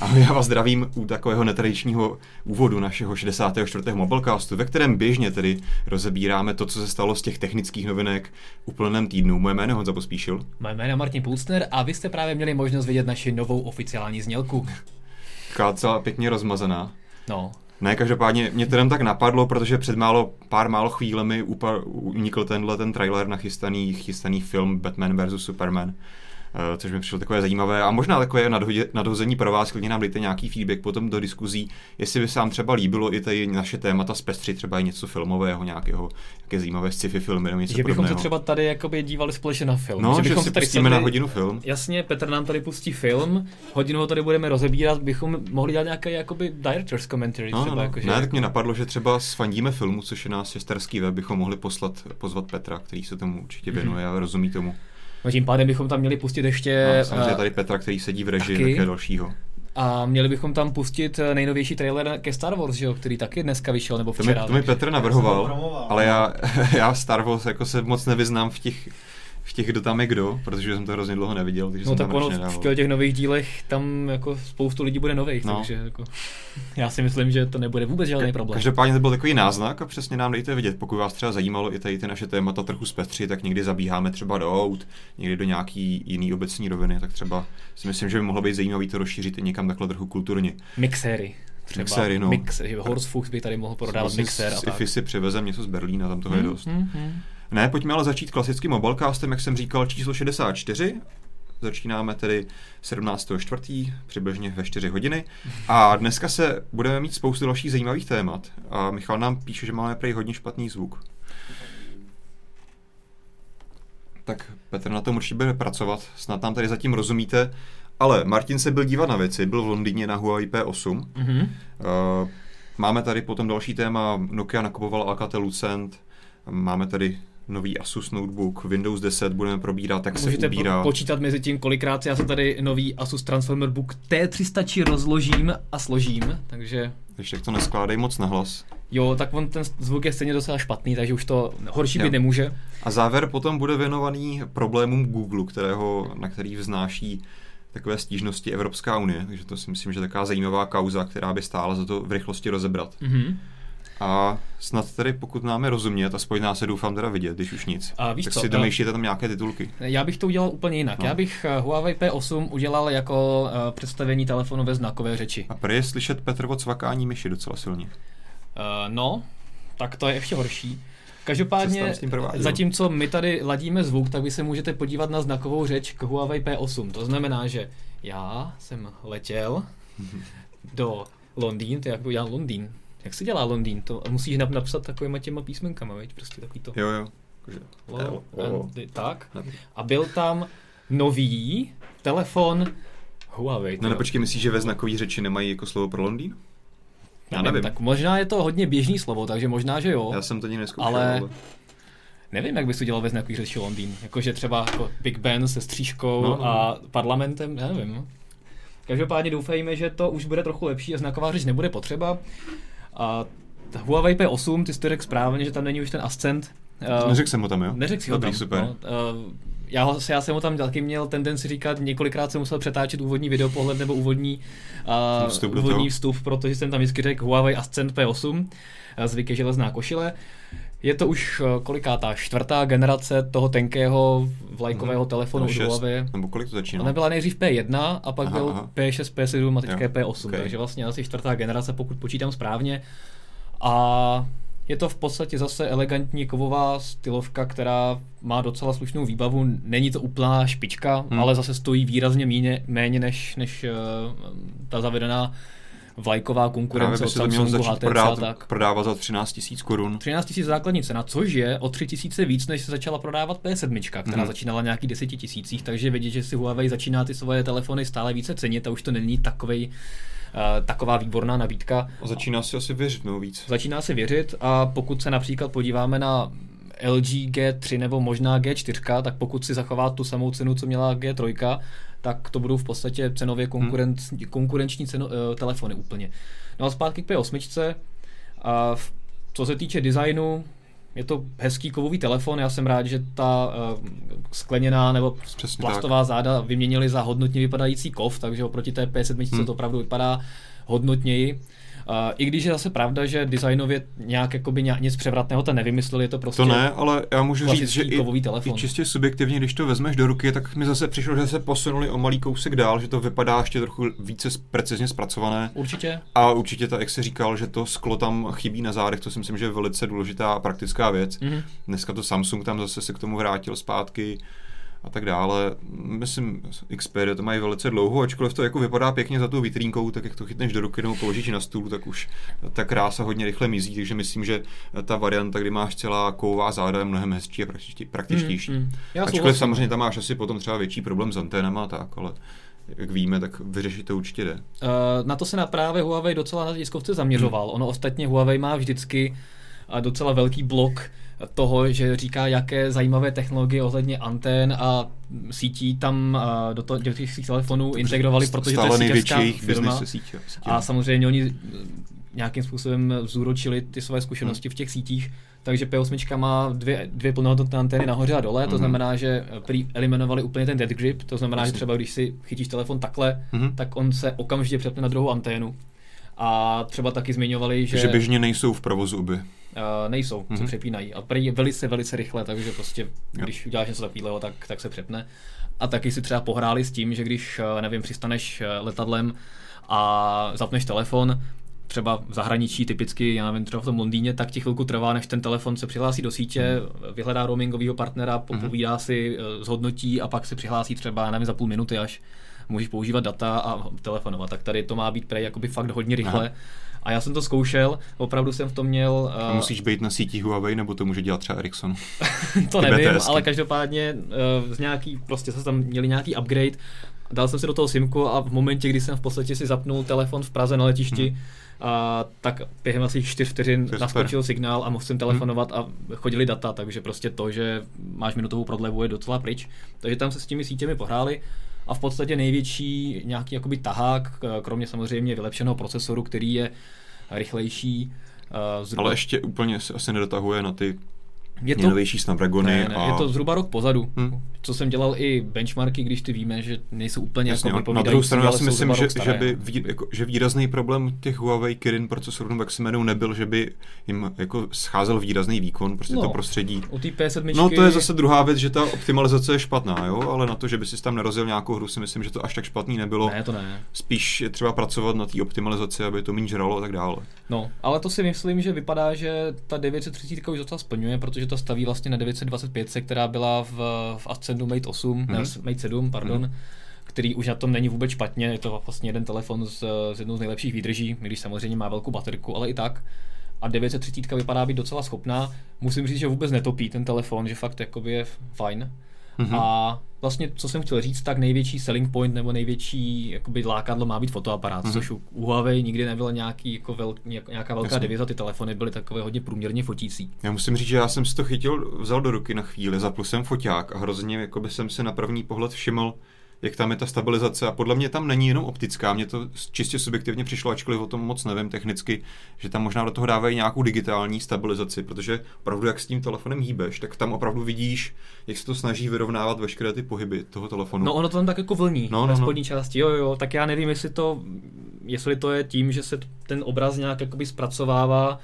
Ahoj, já vás zdravím u takového netradičního úvodu našeho 64. mobilecastu, ve kterém běžně tedy rozebíráme to, co se stalo z těch technických novinek v úplném týdnu. Moje jméno Honza Pospíšil. Moje jméno je Martin Pulsner a vy jste právě měli možnost vidět naši novou oficiální znělku. Taková celá pěkně rozmazaná. No, Ne, každopádně mě to jenom tak napadlo, protože před málo, pár málo chvílemi unikl tenhle ten trailer na chystaný, chystaný film Batman vs. Superman. Eh, což mi přišlo takové zajímavé a možná takové nadhození pro vás, klidně nám dejte nějaký feedback potom do diskuzí, jestli by se vám třeba líbilo i tady naše témata zpestřit, třeba i něco filmového, nějakého, nějaké zajímavé sci-fi filmy nebo něco že bychom podobného. se třeba tady jakoby dívali společně na film. No, že, bychom si se tady pustíme sedli- na hodinu film. Jasně, Petr nám tady pustí film, hodinu ho tady budeme rozebírat, bychom mohli dělat nějaké jakoby director's commentary No, no, třeba. no. Jako, že ne, tak jako- mě napadlo, že třeba sfandíme filmu, což je náš sesterský web, bychom mohli poslat, pozvat Petra, který se tomu určitě věnuje a rozumí tomu. No, tím pádem bychom tam měli pustit ještě No, samozřejmě eh, tady Petra, který sedí v režii, taky. také dalšího. a měli bychom tam pustit eh, nejnovější trailer ke Star Wars, že jo, který taky dneska vyšel, nebo To mi, včera. to mi Petr navrhoval, ale já, já Star Wars jako se moc nevyznám v těch, v těch, kdo tam je kdo, protože jsem to hrozně dlouho neviděl, takže No jsem tak ono v těch- nových dílech tam jako spoustu lidí bude nových, No. takže jako, já si myslím, že to nebude vůbec žádný problém. Každopádně to byl takový náznak a přesně nám dejte vidět, pokud vás třeba zajímalo i tady ty naše témata trochu zpestřit, tak někdy zabíháme třeba do aut, někdy do nějaký jiný obecní roviny, tak třeba si myslím, že by mohlo být zajímavý to rozšířit i někam takhle trochu kulturně. Mixéry. Třeba Mixéry, no. Mix, že Fuchs by tady mohl prodávat Vlastně mixér a tak. Si přivezem něco z Berlína, tam toho je Hmm, dost. hmm, hmm. Ne, pojďme ale začít klasickým mobilecastem, jak jsem říkal, číslo 64. Začínáme tedy 17.4. přibližně ve 4 hodiny. A dneska se budeme mít spoustu dalších zajímavých témat. A Michal nám píše, že máme prej hodně špatný zvuk. Tak Petr na tom určitě bude pracovat, snad nám tady zatím rozumíte. Ale Martin se byl dívat na věci, byl v Londýně na Huawei P8. Mhm. Uh, máme tady potom další téma, Nokia nakupovala Alcatel Lucent, máme tady nový Asus notebook, Windows 10 budeme probírat, se Můžete ubírá. po- počítat mezi tím, kolikrát já se tady nový Asus Transformer Book T300 či rozložím a složím, takže tak to neskládej moc nahlas. jo, tak on ten zvuk je stejně docela špatný, takže už to horší Jo. být nemůže. A závěr potom bude věnovaný problémům Google, kterého, na který vznáší takové stížnosti Evropská unie, takže to si myslím, že je taková zajímavá kauza, která by stála za to v rychlosti rozebrat. Mhm. A snad tedy, pokud máme rozumět, aspoň nás se doufám teda vidět, když už nic, A víš tak co, si a- domýšlíte tam nějaké titulky. Já bych to udělal úplně jinak. No. Já bych eh, Huawei P8 udělal jako uh, představení telefonu ve znakové řeči. A prý je slyšet Petrovo cvakání myši docela silně. Uh, no, tak to je ještě horší. Každopádně, zatímco my tady ladíme zvuk, tak vy se můžete podívat na znakovou řeč k Huawei P8. To znamená, že já jsem letěl do Londýn, to je jako dělá Londýn. Jak se dělá Londýn? To musíš nap- napsat takovýma těma písmenkama, veď? Prostě takový to. Jo, jo. Jakože Lo- L, O. and- tak. A byl tam nový telefon Huawei. No nepočkej, myslíš, že ve znakové řeči nemají jako slovo pro Londýn? Já nevím. Tak možná je to hodně běžný slovo, takže možná, že jo. Já jsem to ani neskoušel, Ale- ale... Nevím, jak bys to dělal ve znakový řeči Londýn. Jakože třeba jako Big Ben se střížkou No, no, no. a parlamentem, já nevím. Každopádně doufejme, že to už bude trochu lepší a znaková řeč nebude potřeba. A ta Huawei P8, ty jsi to řekl správně, že tam není už ten Ascent. Eh, Neřekl jsem ho tam, jo? Neřekl si ho Dobrý, tam. super. No, uh, já, ho- já jsem ho tam taky měl tendenci říkat, několikrát jsem musel přetáčet úvodní videopohled nebo úvodní, uh, Vstup úvodní vstup, protože jsem tam vždycky řekl Huawei Ascent P8, uh, zvyk je železná košile. Je to už uh, kolikátá čtvrtá generace toho tenkého vlajkového Mhm. telefonu od šest. Huawei. Nebo kolik to začínalo? Ona byla nejdřív P1 a pak Aha, byl aha. P6, P7 a teďka Jo, je P8, ok. takže vlastně asi čtvrtá generace, pokud počítám správně. A je to v podstatě zase elegantní kovová stylovka, která má docela slušnou výbavu. Není to úplná špička, Hmm. hmm. ale zase stojí výrazně méně, méně než, než uh, ta zavedená vlajková konkurence od se Samsungu, HTC a prodávat, tak. prodávat za 13 000 korun. 13 000 základní cena, což je o 3 000 víc, než se začala prodávat P7, která mm-hmm. začínala nějaký 10 tisících, takže vidět, že si Huawei začíná ty svoje telefony stále více cenit a už to není takovej, uh, taková výborná nabídka. A začíná si asi věřit no víc. Začíná se věřit a pokud se například podíváme na LG G3 nebo možná G4, tak pokud si zachová tu samou cenu, co měla G3, tak to budou v podstatě cenově konkurenc, konkurenční ceno, uh, telefony úplně. No a zpátky k P8. A v, co se týče designu, je to hezký kovový telefon, já jsem rád, že ta uh, skleněná nebo Přesně plastová tak. záda vyměnili za hodnotně vypadající kov, takže oproti té P7 hmm. to opravdu vypadá hodnotněji. I když je zase pravda, že designově nějak jakoby nic převratného to nevymysleli, je to prostě To ne, ale já můžu říct, že i, telefon. i čistě subjektivně, když to vezmeš do ruky, tak mi zase přišlo, že se posunuli o malý kousek dál, že to vypadá ještě trochu více precizně zpracované. Určitě. A určitě ta, jak se říkal, že to sklo tam chybí na zádech, to si myslím, že je velice důležitá a praktická věc. Mm-hmm. Dneska to Samsung tam zase se k tomu vrátil zpátky a tak dále. Myslím, Xperia to mají velice dlouho, ačkoliv to jako vypadá pěkně za tou vitrínkou, tak jak to chytneš do ruky nebo položíš na stůl, tak už ta krása hodně rychle mizí, takže myslím, že ta varianta, kdy máš celá ková záda, je mnohem hezčí a praktičtější. Mm, mm. Ačkoliv samozřejmě tam máš asi potom třeba větší problém s anténama a tak, ale jak víme, tak vyřešit to určitě jde. Uh, na to se na právě Huawei docela na tiskovce zaměřoval. Hmm. Ono ostatně Huawei má vždycky docela velký blok toho, že říká, jaké zajímavé technologie ohledně antén a sítí tam do, to, do těch telefonů integrovali, protože to je největší firma. Sítě, sítě. A samozřejmě oni nějakým způsobem zúročili ty své zkušenosti hmm. v těch sítích, takže P8 má dvě, dvě plnohodnotné antény nahoře a dole, to mm-hmm. znamená, že prý eliminovali úplně ten dead grip, to znamená, Jasně. že třeba když si chytíš telefon takhle, mm-hmm. tak on se okamžitě přepne na druhou anténu. A třeba taky zmiňovali, že... Že běžně nejsou v provozu by. Uh, nejsou, mm-hmm. se přepínají. A prý je velice, velice rychle, takže prostě, když uděláš něco takového, tak, tak se přepne. A taky si třeba pohráli s tím, že když, eh, nevím, přistaneš eh, letadlem a zapneš telefon, třeba v zahraničí, typicky, já nevím, třeba v tom Londýně, tak ti chvilku trvá, než ten telefon se přihlásí do sítě, mm. vyhledá roamingového partnera, mhm. povídá mm. si, zhodnotí a pak se přihlásí třeba, nevím, za půl minuty až můžeš používat data a telefonovat. Tak tady to má být prej jakoby fakt hodně rychle. Aha. A já jsem to zkoušel, opravdu jsem v tom měl... Uh... musíš být na síti Huawei, nebo to může dělat třeba Ericsson? to nevím, BTSky. ale každopádně uh, z nějaký, prostě se tam měli nějaký upgrade, dal jsem si do toho simku a v momentě, kdy jsem v podstatě si zapnul telefon v Praze na letišti, hmm. a tak během asi 4 vteřin naskočil signál a mohl jsem telefonovat hmm. a chodili data, takže prostě to, že máš minutovou prodlevu je docela pryč. Takže tam se s těmi sítěmi pohráli a v podstatě největší nějaký jakoby tahák, kromě samozřejmě vylepšeného procesoru, který je rychlejší. Zhruba... Ale ještě úplně se asi nedotahuje na ty je to, novější Snapdragony. Ne, ne, a... Je to zhruba rok pozadu. Hmm. Co jsem dělal i benchmarky, když ty víme, že nejsou úplně Jasně, jako Na druhou stranu já si myslím, že, že, by vý, jako, že výrazný problém těch Huawei Kirin procesorů nebo jak se jmenují, nebyl, že by jim jako scházel výrazný výkon, prostě no, to prostředí. U té P7 No to je zase druhá věc, že ta optimalizace je špatná, jo, ale na to, že by si tam nerozjel nějakou hru, si myslím, že to až tak špatný nebylo. Ne, to ne. Spíš je třeba pracovat na té optimalizaci, aby to méně žralo a tak dále. No, ale to si myslím, že vypadá, že ta 930 už docela splňuje, protože to staví vlastně na 925, která byla v, v Ascendu Mate 8, mm-hmm. ne, Mate 7, pardon, mm-hmm. který už na tom není vůbec špatně, je to vlastně jeden telefon s, s jednou z nejlepších výdrží, když samozřejmě má velkou baterku, ale i tak. A 930 vypadá být docela schopná. Musím říct, že vůbec netopí ten telefon, že fakt jakoby je fajn. Mm-hmm. A vlastně, co jsem chtěl říct, tak největší selling point nebo největší jakoby, lákadlo má být fotoaparát, mm-hmm. což u Huawei nikdy nebyla nějaký, jako vel, nějaká velká Jasně. deviza, ty telefony byly takové hodně průměrně fotící. Já musím říct, že já jsem si to chytil, vzal do ruky na chvíli, zapl jsem foťák a hrozně jako jsem si na první pohled všiml, jak tam je ta stabilizace. A podle mě tam není jenom optická, mně to čistě subjektivně přišlo, ačkoliv o tom moc nevím technicky, že tam možná do toho dávají nějakou digitální stabilizaci, protože opravdu jak s tím telefonem hýbeš, tak tam opravdu vidíš, jak se to snaží vyrovnávat veškeré ty pohyby toho telefonu. No ono to tam tak jako vlní no, no, na no. spodní no. části, jo, jo, tak já nevím, jestli to, jestli to je tím, že se ten obraz nějak jakoby zpracovává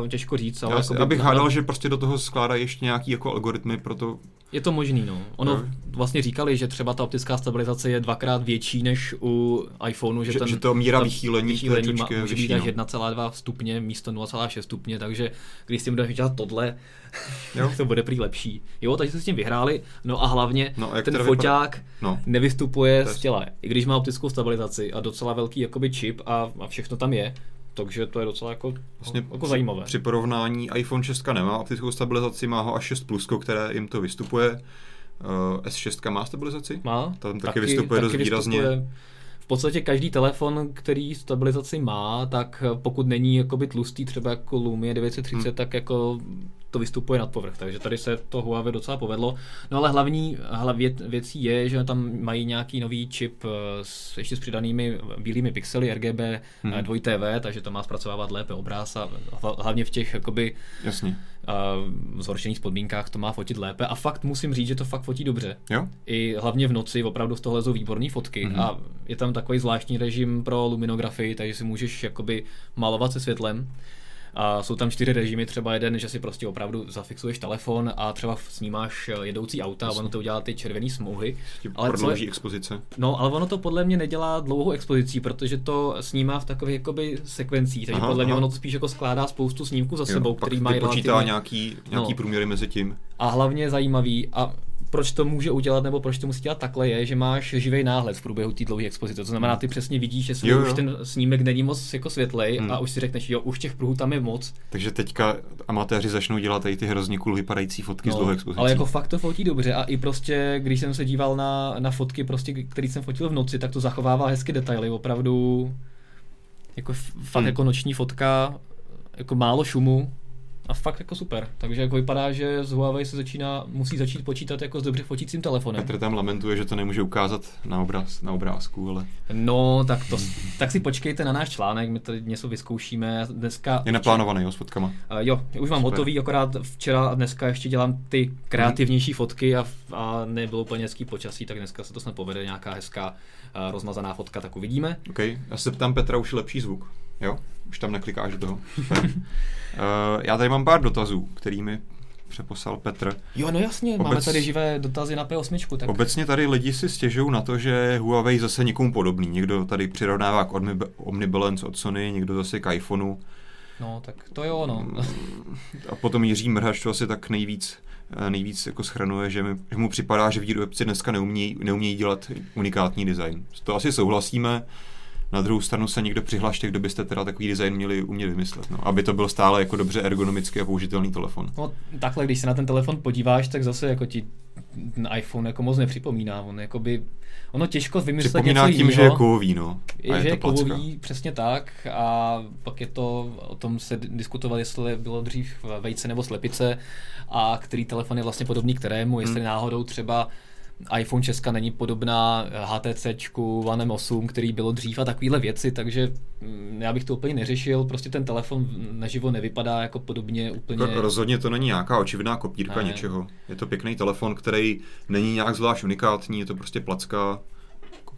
Uh, těžko říct, ale... Já, já bych hádal, že prostě do toho skládá ještě nějaký jako algoritmy pro to... Je to možný, no. Ono no. vlastně říkali, že třeba ta optická stabilizace je dvakrát větší než u iPhoneu, že, že, ten, že to míra vychýlení, vychýlení má, může být až 1,2 stupně místo 0,6 stupně, takže když si budeš dělat tohle, jo. to bude prý lepší. Jo, takže se s tím vyhráli, no a hlavně no, a ten foťák no. nevystupuje z těla, i když má optickou stabilizaci a docela velký jakoby čip a, a všechno tam je, takže to je docela jako, vlastně jako zajímavé. Při porovnání iPhone 6 nemá optickou stabilizaci, má ho až 6 Plus, které jim to vystupuje. Uh, S6 má stabilizaci? Má. Tam taky, taky vystupuje taky dost výrazně. V podstatě každý telefon, který stabilizaci má, tak pokud není jakoby tlustý, třeba jako Lumia 930, hmm. tak jako to vystupuje nad povrch, takže tady se to Huawei docela povedlo. No ale hlavní hlavě, věcí je, že tam mají nějaký nový čip s, ještě s přidanými bílými pixely RGB hmm. 2TV, takže to má zpracovávat lépe obráz a hlavně v těch jakoby Jasně. Uh, zhoršených podmínkách to má fotit lépe a fakt musím říct, že to fakt fotí dobře. Jo? I hlavně v noci opravdu z toho lezou výborné fotky mm-hmm. a je tam takový zvláštní režim pro luminografii, takže si můžeš jakoby malovat se světlem. A jsou tam čtyři režimy, třeba jeden, že si prostě opravdu zafixuješ telefon a třeba snímáš jedoucí auta a ono to udělá ty červené smouhy. Ale co je, expozice. No, ale ono to podle mě nedělá dlouhou expozicí, protože to snímá v takových jakoby sekvencích, takže aha, podle mě aha. ono to spíš jako skládá spoustu snímků za jo, sebou, který mají počítá relativně... nějaký, nějaký no. průměry mezi tím. A hlavně zajímavý a proč to může udělat, nebo proč to musí dělat takhle, je, že máš živý náhled v průběhu té dlouhé expozice. To znamená, ty přesně vidíš, že jo, jo. už ten snímek není moc jako světlej hmm. a už si řekneš, jo, už těch pruhů tam je moc. Takže teďka amatéři začnou dělat tady ty hrozně cool vypadající fotky no, z dlouhé expozice. Ale jako fakt to fotí dobře a i prostě, když jsem se díval na, na fotky, prostě, které jsem fotil v noci, tak to zachovává hezky detaily, opravdu jako fakt hmm. jako noční fotka, jako málo šumu, a fakt jako super. Takže jako vypadá, že z Huawei se začíná, musí začít počítat jako s dobře fotícím telefonem. Petr tam lamentuje, že to nemůže ukázat na, obraz, na obrázku, ale... No, tak, to, tak si počkejte na náš článek, my tady něco vyzkoušíme. Dneska... Je naplánovaný, jo, s fotkama? Uh, jo, už mám super. hotový, akorát včera a dneska ještě dělám ty kreativnější fotky a, a nebylo úplně hezký počasí, tak dneska se to snad povede nějaká hezká uh, rozmazaná fotka, tak uvidíme. OK, já se ptám Petra, už je lepší zvuk, jo? Už tam neklikáš do toho. Uh, já tady mám pár dotazů, kterými přeposlal Petr. Jo, no jasně, Obec... máme tady živé dotazy na P8. Tak... Obecně tady lidi si stěžují na to, že Huawei zase někomu podobný. Někdo tady přirovnává k Omnibalance od Sony, někdo zase k iPhoneu. No, tak to jo, no. Mm, a potom Jiří Mrhač to asi tak nejvíc eh, nejvíc jako schranuje, že, mi, že mu připadá, že výrobci dneska neumějí, neumějí dělat unikátní design. To asi souhlasíme. Na druhou stranu se někdo přihlašte, kdo byste teda takový design měli umět vymyslet, no, aby to byl stále jako dobře ergonomicky a použitelný telefon. No takhle, když se na ten telefon podíváš, tak zase jako ti ten iPhone jako moc nepřipomíná. On jakoby, ono těžko vymyslet Připomíná něco tím, jinýho. že je kovový, no. Je, je že je kovový, přesně tak. A pak je to, o tom se diskutoval, jestli bylo dřív vejce nebo slepice a který telefon je vlastně podobný kterému, jestli hmm. náhodou třeba iPhone Česka není podobná HTC One M8, který bylo dřív a takovéhle věci, takže mm, já bych to úplně neřešil, prostě ten telefon naživo nevypadá jako podobně úplně. Jako rozhodně to není nějaká očividná kopírka ne. něčeho. Je to pěkný telefon, který není nějak zvlášť unikátní, je to prostě placka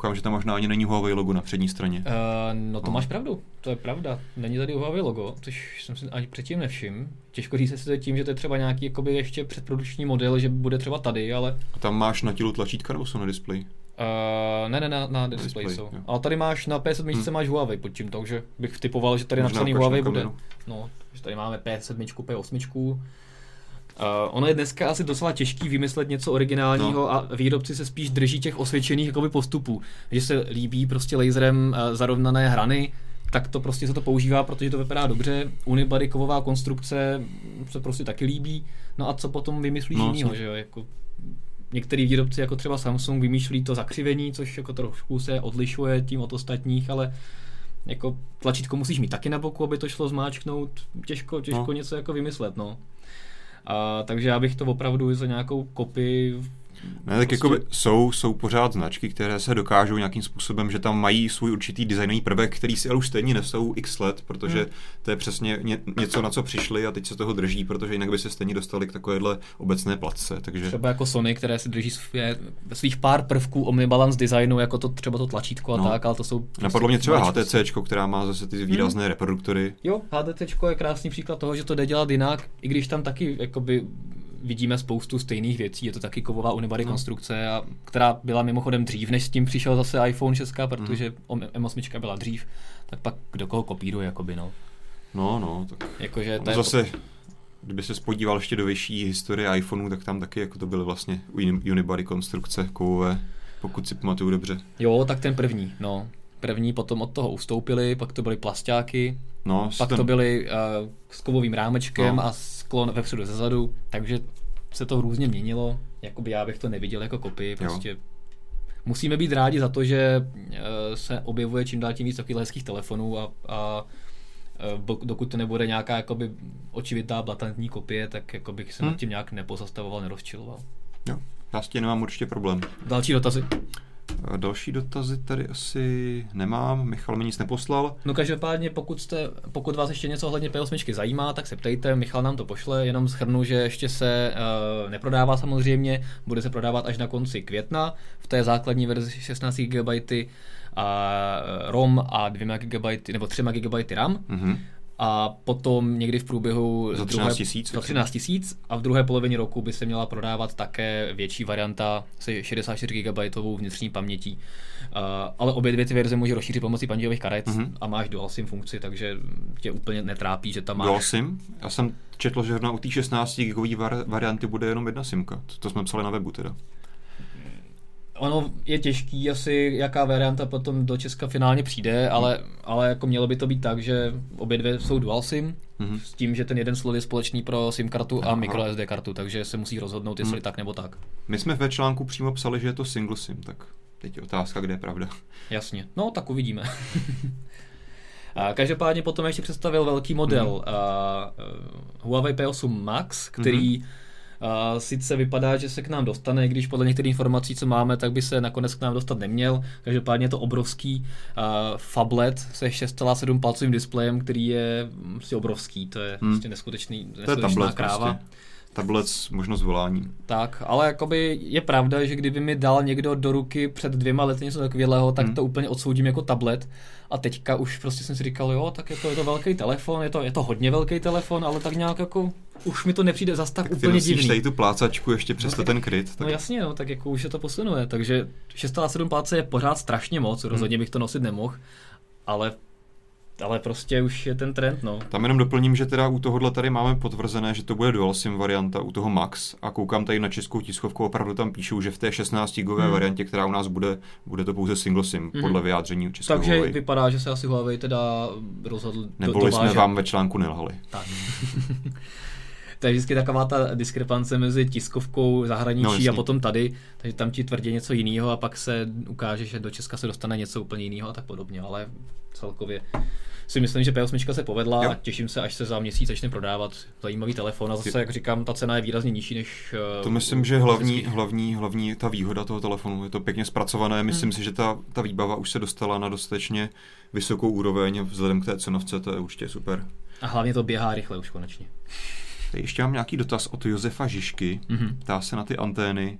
koukám, že tam možná ani není Huawei logo na přední straně. Uh, no to no. máš pravdu, to je pravda. Není tady Huawei logo, což jsem si ani předtím nevšiml. Těžko říct se tím, že to je třeba nějaký jakoby ještě předprodukční model, že bude třeba tady, ale... A tam máš na tělu tlačítka nebo jsou na displeji? Uh, ne, ne, na, na display jsou. Jo. Ale tady máš na P7 hmm. máš Huawei pod tím, takže bych typoval, že tady Možná napsaný Huawei bude. No, že tady máme P7, P8, Uh, ono je dneska asi docela těžký vymyslet něco originálního no. a výrobci se spíš drží těch osvědčených jakoby, postupů. Že se líbí prostě laserem uh, zarovnané hrany, tak to prostě se to používá, protože to vypadá dobře. Unibody kovová konstrukce se prostě taky líbí. No a co potom vymyslíš no, jinýho, že jo? Jako, některý výrobci, jako třeba Samsung, vymýšlí to zakřivení, což jako trošku se odlišuje tím od ostatních, ale jako tlačítko musíš mít taky na boku, aby to šlo zmáčknout. Těžko, těžko no. něco jako vymyslet, no. A, takže já bych to opravdu za nějakou kopii ne, tak prostě... jako jsou, jsou pořád značky, které se dokážou nějakým způsobem, že tam mají svůj určitý designový prvek, který si ale už stejně nesou x let, protože hmm. to je přesně ně, něco, na co přišli a teď se toho drží, protože jinak by se stejně dostali k takovéhle obecné platce. Takže... Třeba jako Sony, které si drží svě, svých pár prvků omnibalance designu, jako to třeba to tlačítko a no. tak, ale to jsou... Prostě Napadlo mě třeba HTC, která má zase ty výrazné hmm. reproduktory. Jo, HTC je krásný příklad toho, že to jde dělat jinak, i když tam taky jakoby vidíme spoustu stejných věcí. Je to taky kovová unibody no. konstrukce, a, která byla mimochodem dřív, než s tím přišel zase iPhone 6, protože mm. M8 byla dřív, tak pak kdo koho kopíruje, jakoby, no. No, no, tak Jakože to zase, kdyby se spodíval ještě do vyšší historie iPhoneu, tak tam taky jako to byly vlastně unibody konstrukce kovové, pokud si pamatuju dobře. Jo, tak ten první, no. První potom od toho ustoupili, pak to byly plastáky, no, pak ten... to byly uh, s kovovým rámečkem no. a sklon vepředu zezadu, takže se to různě měnilo. Jakoby já bych to neviděl jako kopii, prostě jo. musíme být rádi za to, že uh, se objevuje čím dál tím víc takových hezkých telefonů a, a eh, dokud to nebude nějaká jakoby očivitá blatantní kopie, tak jako bych se hmm. nad tím nějak nepozastavoval, nerozčiloval. Jo, já s tím nemám určitě problém. Další dotazy? Další dotazy tady asi nemám, Michal mi nic neposlal. No každopádně, pokud, jste, pokud vás ještě něco ohledně P8 zajímá, tak se ptejte, Michal nám to pošle, jenom schrnu, že ještě se uh, neprodává samozřejmě, bude se prodávat až na konci května, v té základní verzi 16 GB a ROM a 2 GB nebo 3 GB RAM. Mm-hmm a potom někdy v průběhu za 13 tisíc, za 13 tisíc a v druhé polovině roku by se měla prodávat také větší varianta se 64 GB vnitřní pamětí. Uh, ale obě dvě ty verze může rozšířit pomocí paměťových karet mm-hmm. a máš dual SIM funkci, takže tě úplně netrápí, že tam máš... Dual SIM? Já jsem četl, že na u té 16 GB varianty bude jenom jedna SIMka. To, to jsme psali na webu teda ono je těžký asi, jaká varianta potom do Česka finálně přijde, ale, ale jako mělo by to být tak, že obě dvě jsou dual SIM, mm-hmm. s tím, že ten jeden slot je společný pro SIM kartu a micro SD kartu, takže se musí rozhodnout, jestli mm. tak nebo tak. My jsme ve článku přímo psali, že je to single SIM, tak teď je otázka, kde je pravda. Jasně, no tak uvidíme. A každopádně potom ještě představil velký model mm. uh, Huawei P8 Max, který mm Uh, sice vypadá, že se k nám dostane, když podle některých informací, co máme, tak by se nakonec k nám dostat neměl. Každopádně je to obrovský uh, fablet se 6,7 palcovým displejem, který je prostě obrovský. To je hmm. prostě neskutečný, to je tablet kráva. Prostě tablet s možnost volání. Tak, ale jakoby je pravda, že kdyby mi dal někdo do ruky před dvěma lety něco takového, tak hmm. to úplně odsoudím jako tablet. A teďka už prostě jsem si říkal, jo, tak je to, je to velký telefon, je to, je to hodně velký telefon, ale tak nějak jako už mi to nepřijde zas tak, tak úplně divný. tady tu plácačku ještě přes no, ten kryt. Tak... No jasně, no, tak jako už se to posunuje, takže 6,7 pláce je pořád strašně moc, rozhodně hmm. bych to nosit nemohl, ale ale prostě už je ten trend, no. Tam jenom doplním, že teda u tohohle tady máme potvrzené, že to bude dual SIM varianta u toho Max a koukám tady na českou tiskovku, opravdu tam píšou, že v té 16 GB hmm. variantě, která u nás bude, bude to pouze single SIM, hmm. podle vyjádření českého Takže Huawei. vypadá, že se asi Huawei teda rozhodl Neboli do, jsme vám ve článku nelhali. Tak. to je vždycky taková ta diskrepance mezi tiskovkou zahraničí no, a potom tady, takže tam ti tvrdí něco jiného a pak se ukáže, že do Česka se dostane něco úplně jiného a tak podobně, ale celkově si myslím, že P8 se povedla jo. a těším se, až se za měsíc začne prodávat zajímavý telefon a zase, jak říkám, ta cena je výrazně nižší než... To uh, myslím, že hlavní, hlavní, hlavní ta výhoda toho telefonu, je to pěkně zpracované, myslím hmm. si, že ta, ta výbava už se dostala na dostatečně vysokou úroveň vzhledem k té cenovce, to je určitě super. A hlavně to běhá rychle už konečně. Tady ještě mám nějaký dotaz od Josefa Žižky, mm-hmm. ptá se na ty antény.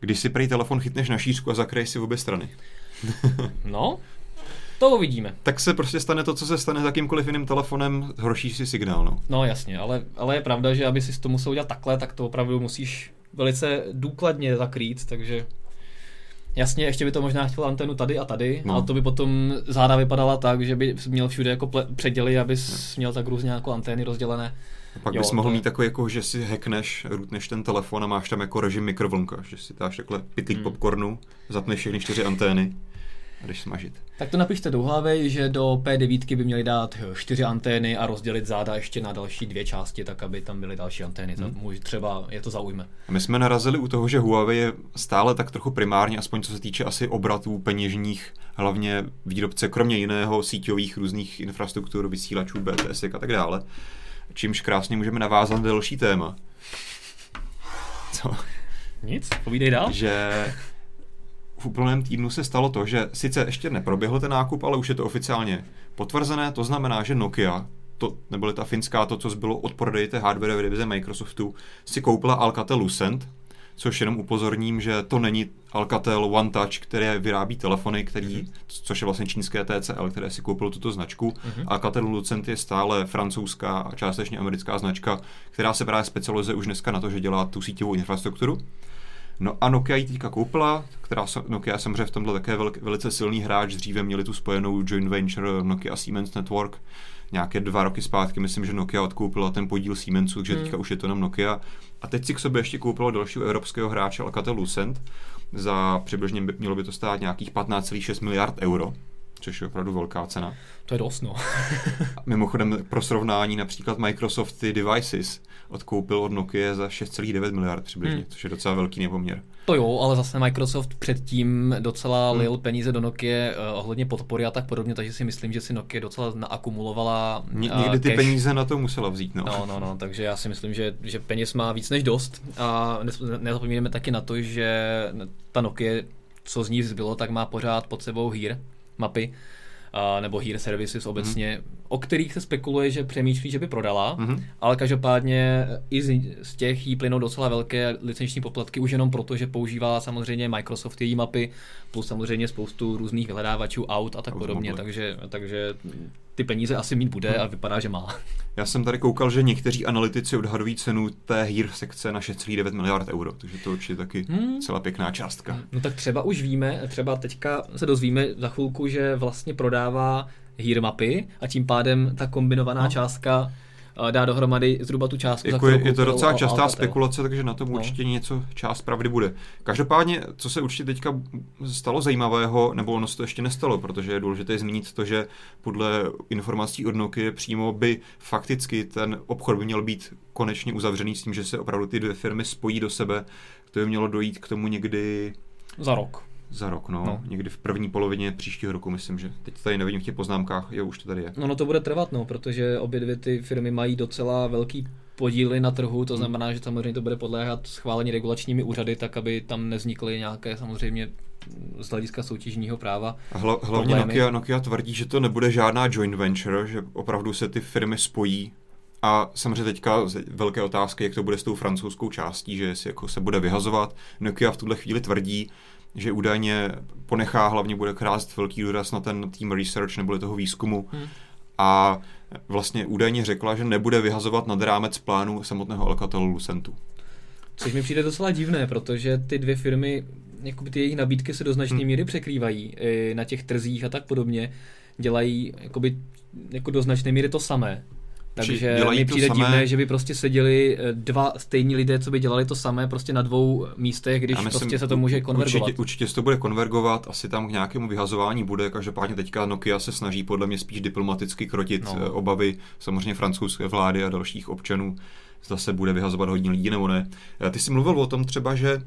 Když si prej telefon chytneš na šířku a zakraješ si v obě strany. no, to uvidíme. Tak se prostě stane to, co se stane s jakýmkoliv jiným telefonem, hroší si signál. No, no jasně, ale, ale je pravda, že aby si to musel udělat takhle, tak to opravdu musíš velice důkladně zakrýt, takže Jasně, ještě by to možná chtěl antenu tady a tady, no. ale to by potom záda vypadala tak, že by měl všude jako ple- předěly, abys no. měl tak různě jako antény rozdělené. A pak jo, bys mohl to... mít takový, jako, že si hackneš, routneš ten telefon a máš tam jako režim mikrovlnka, že si dáš takhle pitlík hmm. popcornu, zapneš všechny čtyři antény a jdeš smažit. Tak to napište do hlavy, že do P9 by měli dát čtyři antény a rozdělit záda ještě na další dvě části, tak aby tam byly další antény. Hmm. Můj, třeba je to zaujme. A my jsme narazili u toho, že Huawei je stále tak trochu primárně, aspoň co se týče asi obratů peněžních, hlavně výrobce, kromě jiného síťových různých infrastruktur, vysílačů, BTS a tak dále. Čímž krásně můžeme navázat na další téma. Co? Nic, povídej dál. Že v úplném týdnu se stalo to, že sice ještě neproběhl ten nákup, ale už je to oficiálně potvrzené, to znamená, že Nokia, to, neboli ta finská, to, co zbylo od prodeje té hardware divize Microsoftu, si koupila Alcatel Lucent, což jenom upozorním, že to není Alcatel One Touch, které vyrábí telefony, který, mm-hmm. což je vlastně čínské TCL, které si koupilo tuto značku. Mm-hmm. Alcatel Lucent je stále francouzská a částečně americká značka, která se právě specializuje už dneska na to, že dělá tu síťovou infrastrukturu. No a Nokia ji teďka koupila, která Nokia samozřejmě v tomhle také vel, velice silný hráč, dříve měli tu spojenou joint venture Nokia Siemens Network, nějaké dva roky zpátky, myslím, že Nokia odkoupila ten podíl Siemensu, takže hmm. teďka už je to jenom Nokia. A teď si k sobě ještě koupilo dalšího evropského hráče Alcatel Lucent, za přibližně by, mělo by to stát nějakých 15,6 miliard euro, což je opravdu velká cena. To je dost, no. Mimochodem pro srovnání například Microsoft ty devices odkoupil od Nokia za 6,9 miliard přibližně, hmm. což je docela velký nepoměr. To jo, ale zase Microsoft předtím docela hmm. lil peníze do Nokia uh, ohledně podpory a tak podobně, takže si myslím, že si Nokia docela naakumulovala uh, Ně, Někdy ty cash. peníze na to musela vzít, no. No, no, no, takže já si myslím, že, že peněz má víc než dost a nezapomínáme taky na to, že ta Nokia, co z ní zbylo, tak má pořád pod sebou hír, mapy, nebo Hear Services obecně, mm. o kterých se spekuluje, že přemýšlí, že by prodala, mm. ale každopádně i z, z těch jí plynou docela velké licenční poplatky, už jenom proto, že používá samozřejmě Microsoft její mapy, plus samozřejmě spoustu různých vyhledávačů aut a tak podobně, takže, takže ty peníze asi mít bude a vypadá, že má. Já jsem tady koukal, že někteří analytici odhadují cenu té hír sekce na 6,9 miliard euro, takže to určitě taky hmm. celá pěkná částka. No tak třeba už víme, třeba teďka se dozvíme za chvilku, že vlastně prodává hír mapy a tím pádem ta kombinovaná no. částka dá dohromady zhruba tu částku. Jako je, je to docela častá Alcatel. spekulace, takže na tom no. určitě něco část pravdy bude. Každopádně, co se určitě teďka stalo zajímavého, nebo ono se to ještě nestalo, protože je důležité zmínit to, že podle informací od Nokia přímo by fakticky ten obchod by měl být konečně uzavřený s tím, že se opravdu ty dvě firmy spojí do sebe. To by mělo dojít k tomu někdy za rok. Za rok, no. no. Někdy v první polovině příštího roku, myslím, že. Teď tady nevidím v těch poznámkách, jo, už to tady je. No, no to bude trvat, no, protože obě dvě ty firmy mají docela velký podíly na trhu, to hmm. znamená, že samozřejmě to bude podléhat schválení regulačními úřady, tak aby tam nevznikly nějaké samozřejmě z hlediska soutěžního práva. A hla, hlavně Nokia, Nokia tvrdí, že to nebude žádná joint venture, že opravdu se ty firmy spojí a samozřejmě teďka velké otázky, jak to bude s tou francouzskou částí, že si jako se bude vyhazovat. Nokia v tuhle chvíli tvrdí, že údajně ponechá, hlavně bude krást velký důraz na ten tým research nebo toho výzkumu. Hmm. A vlastně údajně řekla, že nebude vyhazovat nad rámec plánu samotného Alcatelu Lucentu. Což mi přijde docela divné, protože ty dvě firmy, jakoby ty jejich nabídky se do značné hmm. míry překrývají na těch trzích a tak podobně. Dělají jakoby, jako do značné míry to samé. Takže mi přijde samé... divné, že by prostě seděli eh, dva stejní lidé, co by dělali to samé prostě na dvou místech, když myslím, prostě se to může konvergovat. Určitě, určitě se to bude konvergovat, asi tam k nějakému vyhazování bude, každopádně teďka Nokia se snaží podle mě spíš diplomaticky krotit no. Eh, obavy samozřejmě francouzské vlády a dalších občanů zda se bude vyhazovat hodně lidí nebo ne. Eh, ty jsi mluvil o tom třeba, že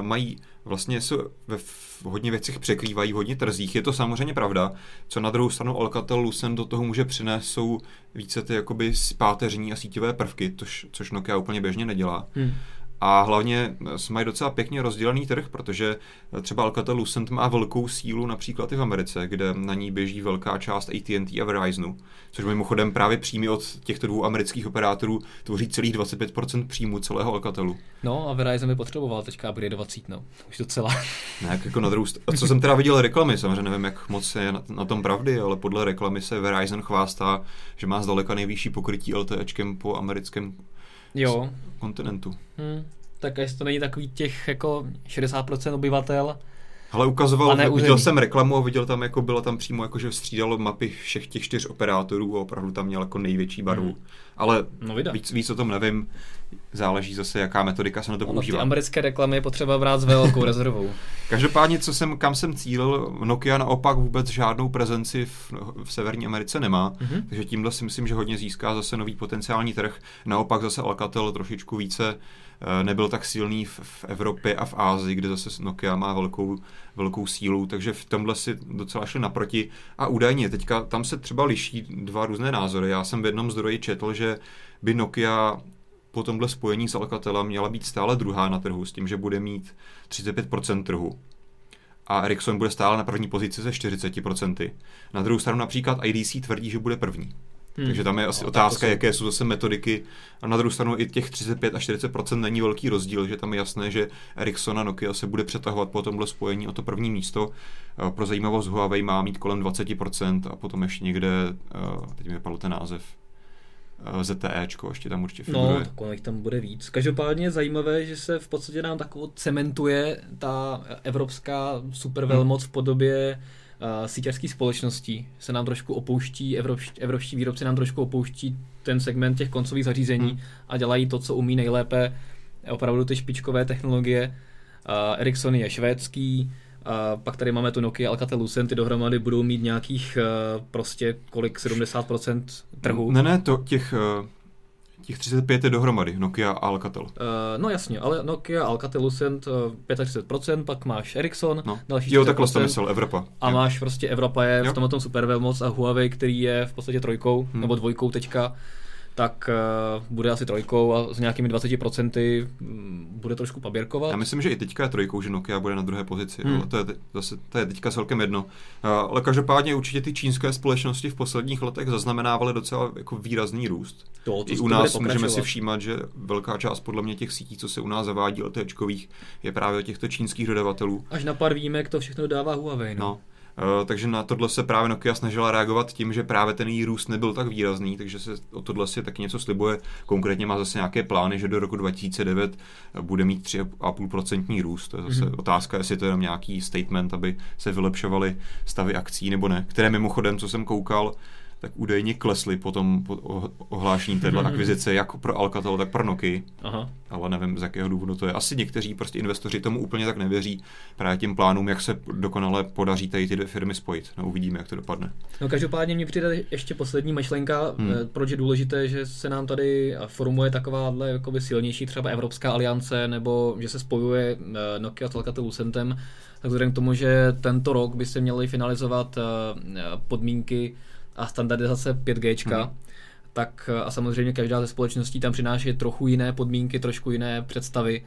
mají vlastně se ve hodně věcech překrývají, hodně trzích. Je to samozřejmě pravda. Co na druhou stranu Alcatel Lucent do toho může přinést, jsou více ty jakoby páteřní a síťové prvky, což, což Nokia úplně běžně nedělá. Hmm. A hlavně mají docela pěkně rozdělený trh, protože třeba Alcatel Lucent má velkou sílu například i v Americe, kde na ní běží velká část AT&T a Verizonu, což mimochodem právě příjmy od těchto dvou amerických operátorů tvoří celých 25% příjmu celého Alcatelu. No a Verizon by potřeboval teďka upgrade 20, no. Už docela. Ne, jak jako na druhou st- Co jsem teda viděl reklamy, samozřejmě nevím, jak moc je na, na tom pravdy, ale podle reklamy se Verizon chvástá, že má zdaleka nejvyšší pokrytí LTEčkem po americkém jo. kontinentu. Hmm. Tak jestli to není takový těch jako 60% obyvatel, ale ukazoval, viděl jsem reklamu a viděl tam, jako bylo tam přímo, jako, že střídalo mapy všech těch čtyř operátorů a opravdu tam měl jako největší barvu. Hmm. Ale no, víc, víc o tom nevím, záleží zase, jaká metodika se na to ono, používá. Ty americké reklamy je potřeba brát s velkou rezervou. Každopádně, co jsem, kam jsem cílil, Nokia naopak vůbec žádnou prezenci v, v Severní Americe nemá, mm-hmm. takže tímhle si myslím, že hodně získá zase nový potenciální trh. Naopak zase Alcatel trošičku více Eh, nebyl tak silný v, v Evropě a v Ázii, kde zase Nokia má velkou, velkou sílu, takže v tomhle si docela šli naproti. A údajně, teďka tam se třeba liší dva různé názory. Já jsem v jednom zdroji četl, že by Nokia po tomhle spojení s Alcatelem měla být stále druhá na trhu, s tím, že bude mít 35% trhu. A Ericsson bude stále na první pozici se 40%. Na druhou stranu například IDC tvrdí, že bude první. Hmm. Takže tam je asi no, otázka, jaké jsou zase metodiky. A na druhou stranu i těch 35 a 40% není velký rozdíl, že tam je jasné, že Ericsson a Nokia se bude přetahovat po tomhle spojení o to první místo. Eh, pro zajímavost Huawei má mít kolem 20% a potom ještě někde, eh, teď mi vypadl ten název, ZTEčko, ještě tam určitě no, figuruje. No, tak tam bude víc. Každopádně je zajímavé, že se v podstatě nám takovou cementuje ta evropská supervelmoc v podobě uh, síťařských společností se nám trošku opouští, evropští, evropští výrobci nám trošku opouští ten segment těch koncových zařízení hmm. a dělají to, co umí nejlépe, opravdu ty špičkové technologie. Uh, Ericsson je švédský, A pak tady máme tu Nokia Alcatel Lucent, ty dohromady budou mít nějakých uh, prostě kolik, 70% trhu. Ne, ne, to těch, uh, těch 35 je dohromady, Nokia a Alcatel. Uh, no jasně, ale Nokia, Alcatel Lucent uh, 35%, pak máš Ericsson, no. další Jo, takhle jsem myslel, Evropa. A jo. máš prostě Evropa je jo. v tomhle tom super velmoc a Huawei, který je v podstatě trojkou, hmm. nebo dvojkou teďka tak uh, bude asi trojkou a s nějakými 20% mm, bude trošku paběrkovat. Já myslím, že i teďka je trojkou, že Nokia bude na druhé pozici, hmm. to je, zase, to je teďka celkem jedno. Uh, ale každopádně určitě ty čínské společnosti v posledních letech zaznamenávaly docela jako výrazný růst. To, I u nás můžeme si všímat, že velká část podle mě těch sítí, co se u nás zavádí LTEčkových, je právě těchto čínských dodavatelů. Až na pár výjimek to všechno dodává Huawei. No. no. Uh, takže na tohle se právě Nokia snažila reagovat tím, že právě ten její růst nebyl tak výrazný, takže se o tohle si taky něco slibuje. Konkrétně má zase nějaké plány, že do roku 2009 bude mít 3,5% růst. To je zase mm-hmm. otázka, jestli to je jenom nějaký statement, aby se vylepšovaly stavy akcí nebo ne. Které mimochodem, co jsem koukal, tak údajně klesly potom po ohlášení této mm-hmm. akvizice jak pro Alcatel, tak pro Nokia. Aha. Ale nevím, z jakého důvodu to je. Asi někteří prostě investoři tomu úplně tak nevěří právě těm plánům, jak se dokonale podaří tady ty dvě firmy spojit. No uvidíme, jak to dopadne. No každopádně mě přijde ještě poslední myšlenka, hmm. Eh, proč je důležité, že se nám tady formuje takováhle jakoby silnější třeba Evropská aliance, nebo že se spojuje eh, Nokia s Alcatel Lucentem, tak vzhledem k tomu, že tento rok by se měly finalizovat eh, podmínky a standardizace 5G, hmm. tak a samozřejmě každá ze společností tam přináší trochu jiné podmínky, trošku jiné představy,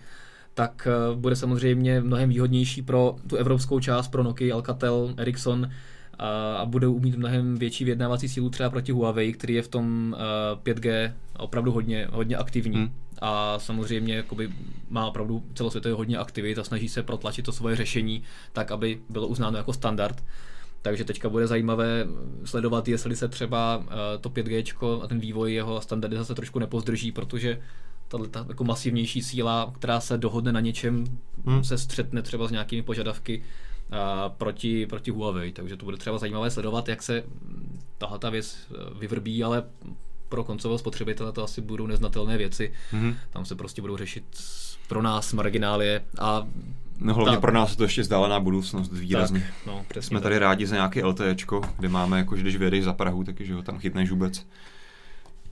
tak eh, bude samozřejmě mnohem výhodnější pro tu evropskou část, pro Nokia, Alcatel, Ericsson a bude mít mnohem větší vyjednávací sílu třeba proti Huawei, který je v tom 5G eh, opravdu hodně, hodně aktivní. Hmm. A samozřejmě jakoby má opravdu celosvětově hodně aktivit a snaží se protlačit to svoje řešení tak, aby bylo uznáno jako standard. Takže teďka bude zajímavé sledovat, jestli se třeba eh, to 5G a ten vývoj jeho standardizace trošku nepozdrží, protože ta jako masivnější síla, která se dohodne na něčem, hmm. se střetne třeba s nějakými požadavky a, eh, proti, proti Huawei. Takže to bude třeba zajímavé sledovat, jak se tahle ta věc eh, vyvrbí, ale pro koncového spotřebitele to asi budou neznatelné věci. Hmm. Tam se prostě budou řešit pro nás marginálie a No hlavně tak. pro nás je to ještě vzdálená budoucnost výrazně. Tak, no, Jsme tak. tady rádi za nějaké LTEčko, kde máme, jako že když vyjedeš za Prahu, takže ho tam chytneš vůbec.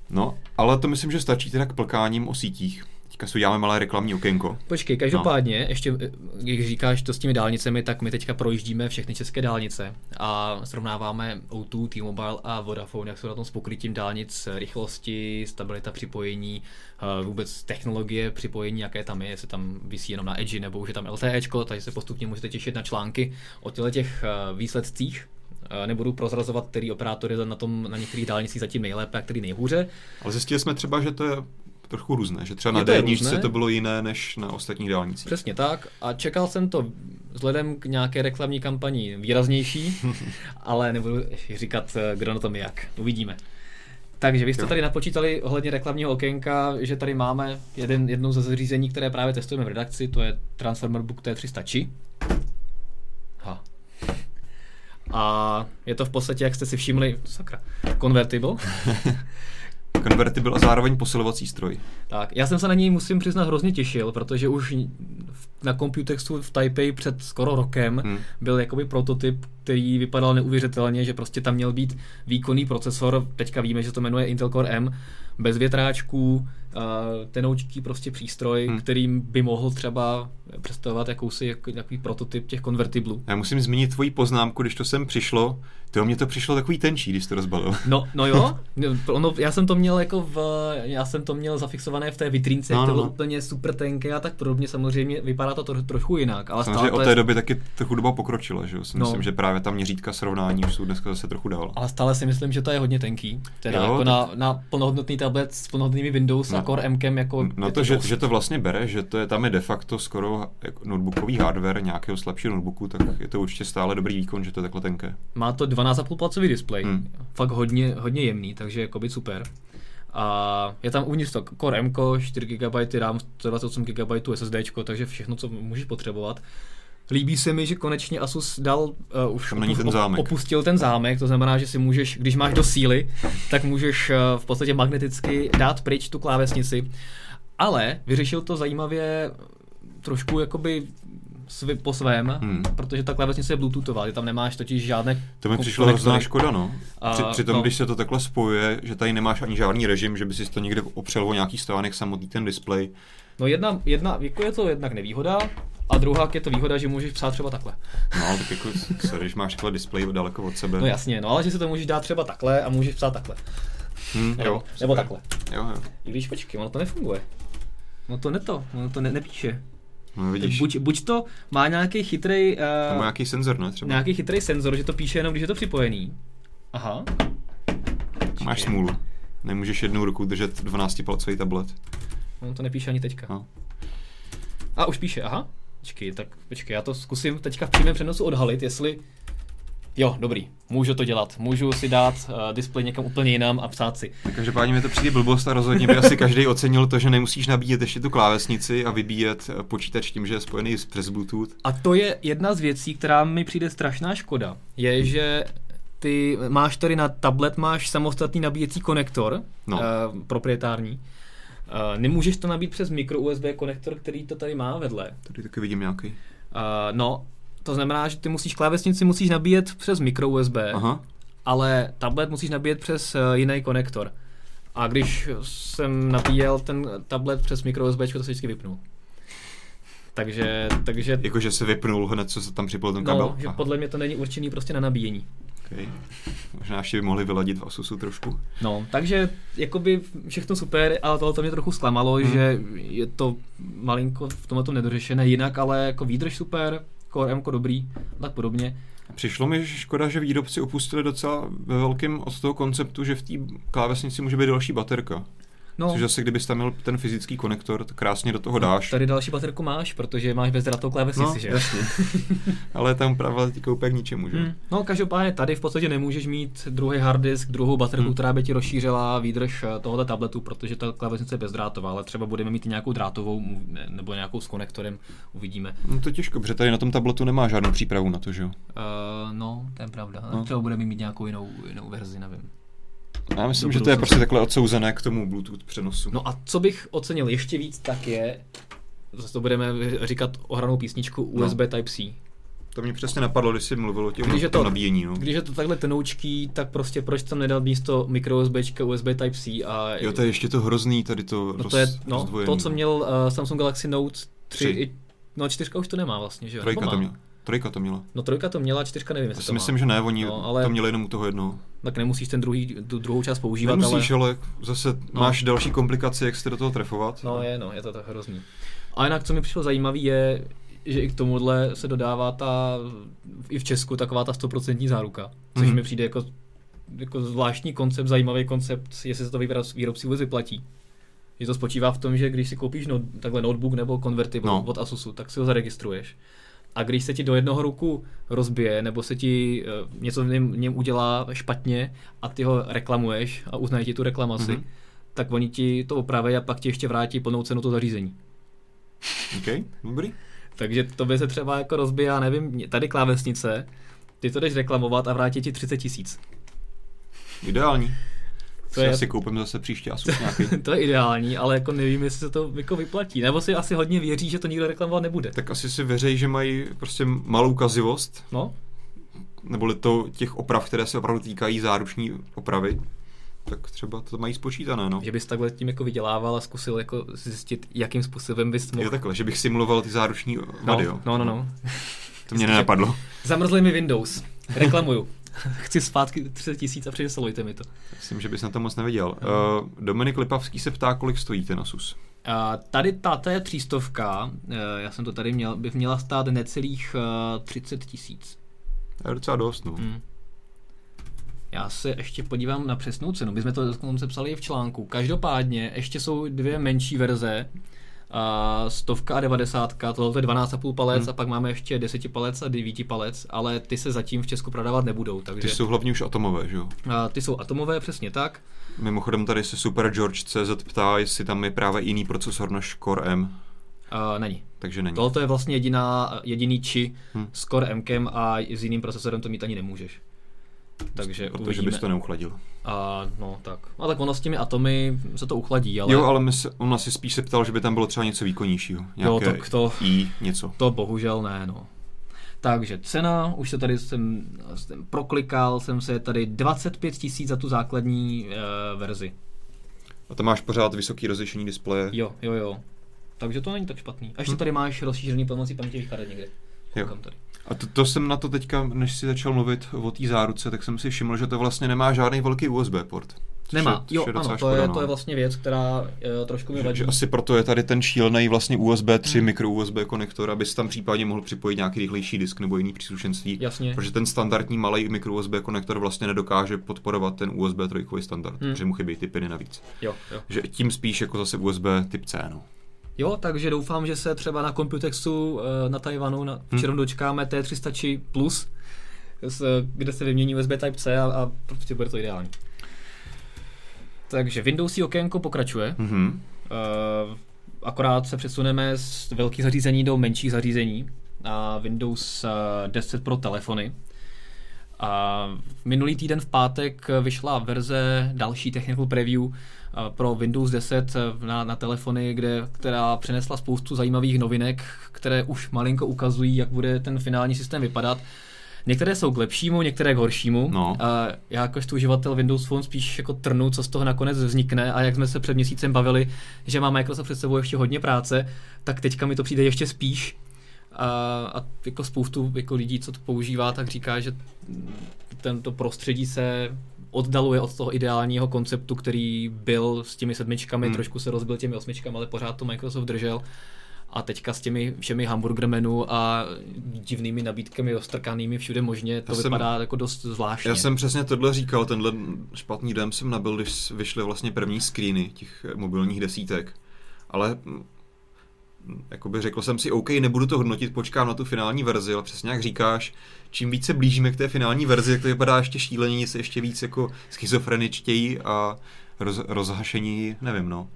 No, ale to myslím, že stačí teda k plkáním o sítích. Teďka si uděláme malé reklamní okénko. Počkej, každopádně, no. ještě, jak říkáš to s těmi dálnicemi, tak my teďka projíždíme všechny české dálnice a srovnáváme O2, T-Mobile a Vodafone, jak jsou na tom s pokrytím dálnic, rychlosti, stabilita připojení, eh, vůbec technologie připojení, jaké tam je, jestli tam vysí jenom na Edge nebo už je tam LTE, takže se postupně můžete těšit na články o těch eh, výsledcích eh, nebudu prozrazovat, který operátor je na, tom, na některých dálnicích zatím nejlépe a který nejhůře. Ale zjistili jsme třeba, že to je trochu různé, že třeba na d to bylo jiné než na ostatních dálnicích. Přesně tak a čekal jsem to vzhledem k nějaké reklamní kampani výraznější, ale nebudu říkat, eh, kdo na tom jak. Uvidíme. Takže vy jste jo. tady napočítali ohledně reklamního okénka, že tady máme jeden, jednou ze zařízení, které právě testujeme v redakci, to je Transformer Book T300 Chi. Ha. A je to v podstatě, jak jste si všimli, sakra, convertible. Convertible a zároveň posilovací stroj. Tak, já jsem se na něj musím přiznat hrozně těšil, protože už na Computexu v Taipei před skoro rokem hmm. byl jakoby prototyp, který vypadal neuvěřitelně, že prostě tam měl být výkonný procesor, teďka víme, že to jmenuje Intel Core M, bez větráčků, tenoučký prostě přístroj, hmm. kterým by mohl třeba představovat jakousi jak, takový prototyp těch konvertiblů. Já musím zmínit tvoji poznámku, když to sem přišlo, to mě to přišlo takový tenčí, když to rozbalil. No, no jo, no, já jsem to měl jako v, já jsem to měl zafixované v té vitrínce, no, no, to bylo no. úplně super tenké a tak podobně, samozřejmě vypadá to tro, trochu jinak. Ale samozřejmě od té je... doby taky trochu doba pokročila, že jo? Si no. myslím, že právě ta měřítka srovnání už jsou dneska zase trochu dál. Ale stále si myslím, že to je hodně tenký. Teda jo, jako tak... na, na plnohodnotný tablet s plnohodnotnými Windows no. a Core M jako No to, to že, že, to vlastně bere, že to je tam je de facto skoro jako notebookový hardware nějakého slabšího notebooku, tak je to určitě stále dobrý výkon, že to je takhle tenké. Má to 12,5 placový displej, hmm. fakt hodně, hodně jemný, takže jako by super. A je tam uvnitř to Core M, 4 GB RAM, 128 GB SSD, takže všechno, co můžeš potřebovat. Líbí se mi, že konečně Asus dal, uh, už Tam ten zámek. opustil ten zámek, to znamená, že si můžeš, když máš do síly, tak můžeš uh, v podstatě magneticky dát pryč tu klávesnici. Ale vyřešil to zajímavě trošku jakoby svi, po svém, Hmm. protože ta klávesnice je bluetoothová, ty tam nemáš totiž žádné To mi přišlo hrozná škoda, no. A, Při, přitom, no. když se to takhle spojuje, že tady nemáš ani žádný režim, že by si to někde opřel o nějaký stánek samotný ten displej. No jedna, jedna, jako je to jednak nevýhoda, a druhá je to výhoda, že můžeš psát třeba takhle. No, ale tak jako, sorry, když máš takhle displej daleko od sebe. No jasně, no ale že si to můžeš dát třeba takhle a můžeš psát takhle. Hm, Nebo, jo, nebo super. takhle. Jo, jo. I když počkej, ono to nefunguje. No to ne to, ono to ne, nepíše. No vidíš, buď, buď to má nějaký chytrý, uh, nějaký senzor, ne? Třeba. nějaký chytrý senzor, že to píše jenom, když je to připojený. Aha. Máš smůlu. Nemůžeš jednou rukou držet 12-palcový tablet. On to nepíše ani teďka. No. A už píše, aha. Počkej, tak počkej, já to zkusím teďka v přímém přenosu odhalit, jestli... Jo, dobrý, můžu to dělat. Můžu si dát uh, displej někam úplně jinam a psát si. Tak každopádně mi to přijde blbost a rozhodně by asi každý ocenil to, že nemusíš nabíjet ještě tu klávesnici a vybíjet eh, počítač tím, že je spojený s- přes Bluetooth. A to je jedna z věcí, která mi přijde strašná škoda. Je, že ty máš tady na tablet máš samostatný nabíjecí konektor, No. uh, proprietární. Uh, nemůžeš to nabít přes micro USB konektor, který to tady má vedle. Tady taky vidím nějaký. Uh, no, to znamená, že ty musíš klávesnici musíš nabíjet přes micro USB, Aha. ale tablet musíš nabíjet přes uh, jiný konektor. A když jsem nabíjel ten tablet přes micro USB, to se vždycky vypnul. Takže, takže Jakože se vypnul hned, co se tam připojil ten kabel. no, že podle mě to není určený prostě na nabíjení. Okay. Možná ještě by mohli vyladit v Asusu trošku. No, takže jakoby všechno super, ale tohle to mě trochu zklamalo, Hmm. že je to malinko v tomhle tom nedořešené, jinak ale jako výdrž super, Core M dobrý, a tak podobně. Přišlo mi že škoda, že výrobci opustili docela ve velkém od toho konceptu, že v té klávesnici může být další baterka. No, Což zase, kdybys tam měl ten fyzický konektor, tak krásně do toho dáš. tady další baterku máš, protože máš bezdrátovou klávesnici, no, že? jasně. Ale tam právě teďka úplně k ničemu, že? Hmm. No, každopádně tady v podstatě nemůžeš mít druhý hard disk, druhou baterku, Hmm. která by ti rozšířila výdrž eh, tohoto tabletu, protože ta klávesnice je bezdrátová, ale třeba budeme mít i nějakou drátovou nebo nějakou s konektorem, uvidíme. No to je těžko, protože tady na tom tabletu nemá žádnou přípravu na to, že jo? Uh, no, to je pravda. No. No. Třeba budeme mít nějakou jinou, jinou verzi, nevím. Já myslím, že to je prostě takhle odsouzené k tomu Bluetooth přenosu. No a co bych ocenil ještě víc, tak je, zase to budeme říkat ohranou písničku No. USB Type-C. To mě přesně napadlo, když jsi mluvil o těm, Když je tom to- nabíjení. No. Když je to takhle tenoučký, tak prostě proč tam nedal místo micro USB, USB Type-C a Jo, to je ještě to hrozný, tady to no roz, to je no, to, co měl uh, Samsung Galaxy Note 3, Tři. i, no čtyřka už to nemá vlastně, že jo? Trojka to má? Trojka to měla. No trojka to měla, čtyřka nevím, Já jestli si to myslím, má. že ne, oni No, ale- to měli jenom u toho jednoho. Tak nemusíš ten druhý, tu druhou část používat, Nemusíš, ale... ale zase No. máš další komplikace, jak se do toho trefovat. No je, no, je to tak hrozný. A jinak, co mi přišlo zajímavé, je, že i k tomuhle se dodává ta, i v Česku, taková ta 100% záruka, což Mhm. mi přijde jako, jako zvláštní koncept, zajímavý koncept, jestli se to výrob- výrobci vůbec vyplatí. Že to spočívá v tom, že když si koupíš no, takhle notebook nebo convertible No. no. od Asusu, tak si ho zaregistruješ. A když se ti do jednoho ruku rozbije, nebo se ti uh, něco v něm, udělá špatně a ty ho reklamuješ a uznají ti tu reklamaci, Mhm. mm-hmm. tak oni ti to opraví a pak ti ještě vrátí plnou cenu to zařízení. OK, dobrý. Takže to by se třeba jako rozbije, nevím, tady klávesnice, ty to jdeš reklamovat a vrátí ti 30 tisíc. Ideální. To je- je... si koupím zase příště Asus nějaký. to je ideální, ale jako nevím, jestli se to jako vyplatí. Nebo si asi hodně věří, že to nikdo reklamovat nebude. tak asi si věří, že mají prostě malou kazivost, No, neboli to těch oprav, které se opravdu týkají záruční opravy, tak třeba to mají spočítané, no. že bys takhle tím jako vydělával a zkusil jako zjistit, jakým způsobem bys mohl... Jo, takhle, že bych simuloval ty záruční no, vady, jo. no, no, no. To mě nenapadlo. Zamrzli mi Windows. Reklamuju. Chci zpátky 30 tisíc a přesolujte mi to. Myslím, že bys na to moc neviděl. Uh, Dominik Lipavský se ptá, kolik stojí ten Asus. A tady ta to je třístovka, eh, já jsem to tady měl, bych měla stát necelých eh, 30 tisíc. To je docela dost, no. Hmm. Já se ještě podívám na přesnou cenu. My jsme to dokonce psali i v článku. Každopádně ještě jsou dvě menší verze. A stovka a devadesátka, tohle je 12,5 palec Hmm. a pak máme ještě 10 palec a 9 palec, ale ty se zatím v Česku prodávat nebudou. Takže Ty jsou hlavně už atomové, že jo? a ty jsou atomové, přesně tak. Mimochodem tady se Super George CZ ptá, jestli tam je právě jiný procesor než Core M, A není. takže není. Tohle je vlastně jediná, jediný či Hmm. s Core M a s jiným procesorem to mít ani nemůžeš. Takže Protože uvidíme. bys to neuchladil. A, no tak. A tak ono s těmi atomy se to uchladí, ale... Jo, ale my se, on asi spíš se ptal, že by tam bylo třeba něco výkonnějšího. Jo, Nějaké tak to- I něco. To bohužel ne, no. Takže cena, už se tady jsem, jsem proklikal, jsem se tady 25 tisíc za tu základní uh, verzi. A tam máš pořád vysoký rozlišení displeje. Jo, jo, jo. Takže to není tak špatný. A ještě tady máš rozšířený pomocí paměťových karet někde. Jo. Koukám tady. A to, to jsem na to teďka, než si začal mluvit o té záruce, tak jsem si všiml, že to vlastně nemá žádný velký USB port. Nemá, je, jo, je ano, to škoda, je, no. to je vlastně věc, která uh, trošku mi vadí. že asi proto je tady ten šílený vlastně USB 3 Hmm. mikro USB konektor, abys tam případně mohl připojit nějaký rychlejší disk nebo jiný příslušenství. Jasně. Protože ten standardní malý mikro USB konektor vlastně nedokáže podporovat ten USB 3 standard, Hmm. protože mu chybí ty piny navíc. Jo, jo. Že tím spíš jako zase USB typ C, no. Jo, takže doufám, že se třeba na Computexu uh, na Tajvanu na, v Hmm. dočkáme T300 či Plus, kde se vymění USB Type-C a, a prostě bude to ideální. Takže Windowsí okénko pokračuje. Mhm. Uh, akorát se přesuneme z velkých zařízení do menších zařízení a Windows uh, 10 pro telefony. A minulý týden v pátek vyšla verze další technical preview uh, pro Windows 10 na, na telefony, kde, která přinesla spoustu zajímavých novinek, které už malinko ukazují, jak bude ten finální systém vypadat. Některé jsou k lepšímu, některé k horšímu. No. A já jakožto uživatel Windows Phone spíš jako trnu, co z toho nakonec vznikne a jak jsme se před měsícem bavili, že má Microsoft před sebou ještě hodně práce, tak teďka mi to přijde ještě spíš. A, a jako spoustu jako lidí, co to používá, tak říká, že tento prostředí se oddaluje od toho ideálního konceptu, který byl s těmi sedmičkami, Hmm. trošku se rozbil těmi osmičkami, ale pořád to Microsoft držel. A teďka s těmi všemi hamburger menu a divnými nabídkami roztrkanými všude možně, to Já jsem- vypadá jako dost zvláštně. Já jsem přesně tohle říkal, tenhle špatný den jsem nabil, když vyšly vlastně první screeny těch mobilních desítek. Ale jakoby řekl jsem si, OK, nebudu to hodnotit, počkám na tu finální verzi, ale přesně jak říkáš, čím více blížíme k té finální verzi, tak to vypadá ještě šíleněji, se ještě víc jako schizofreničtěji a roz, rozhašení, nevím no.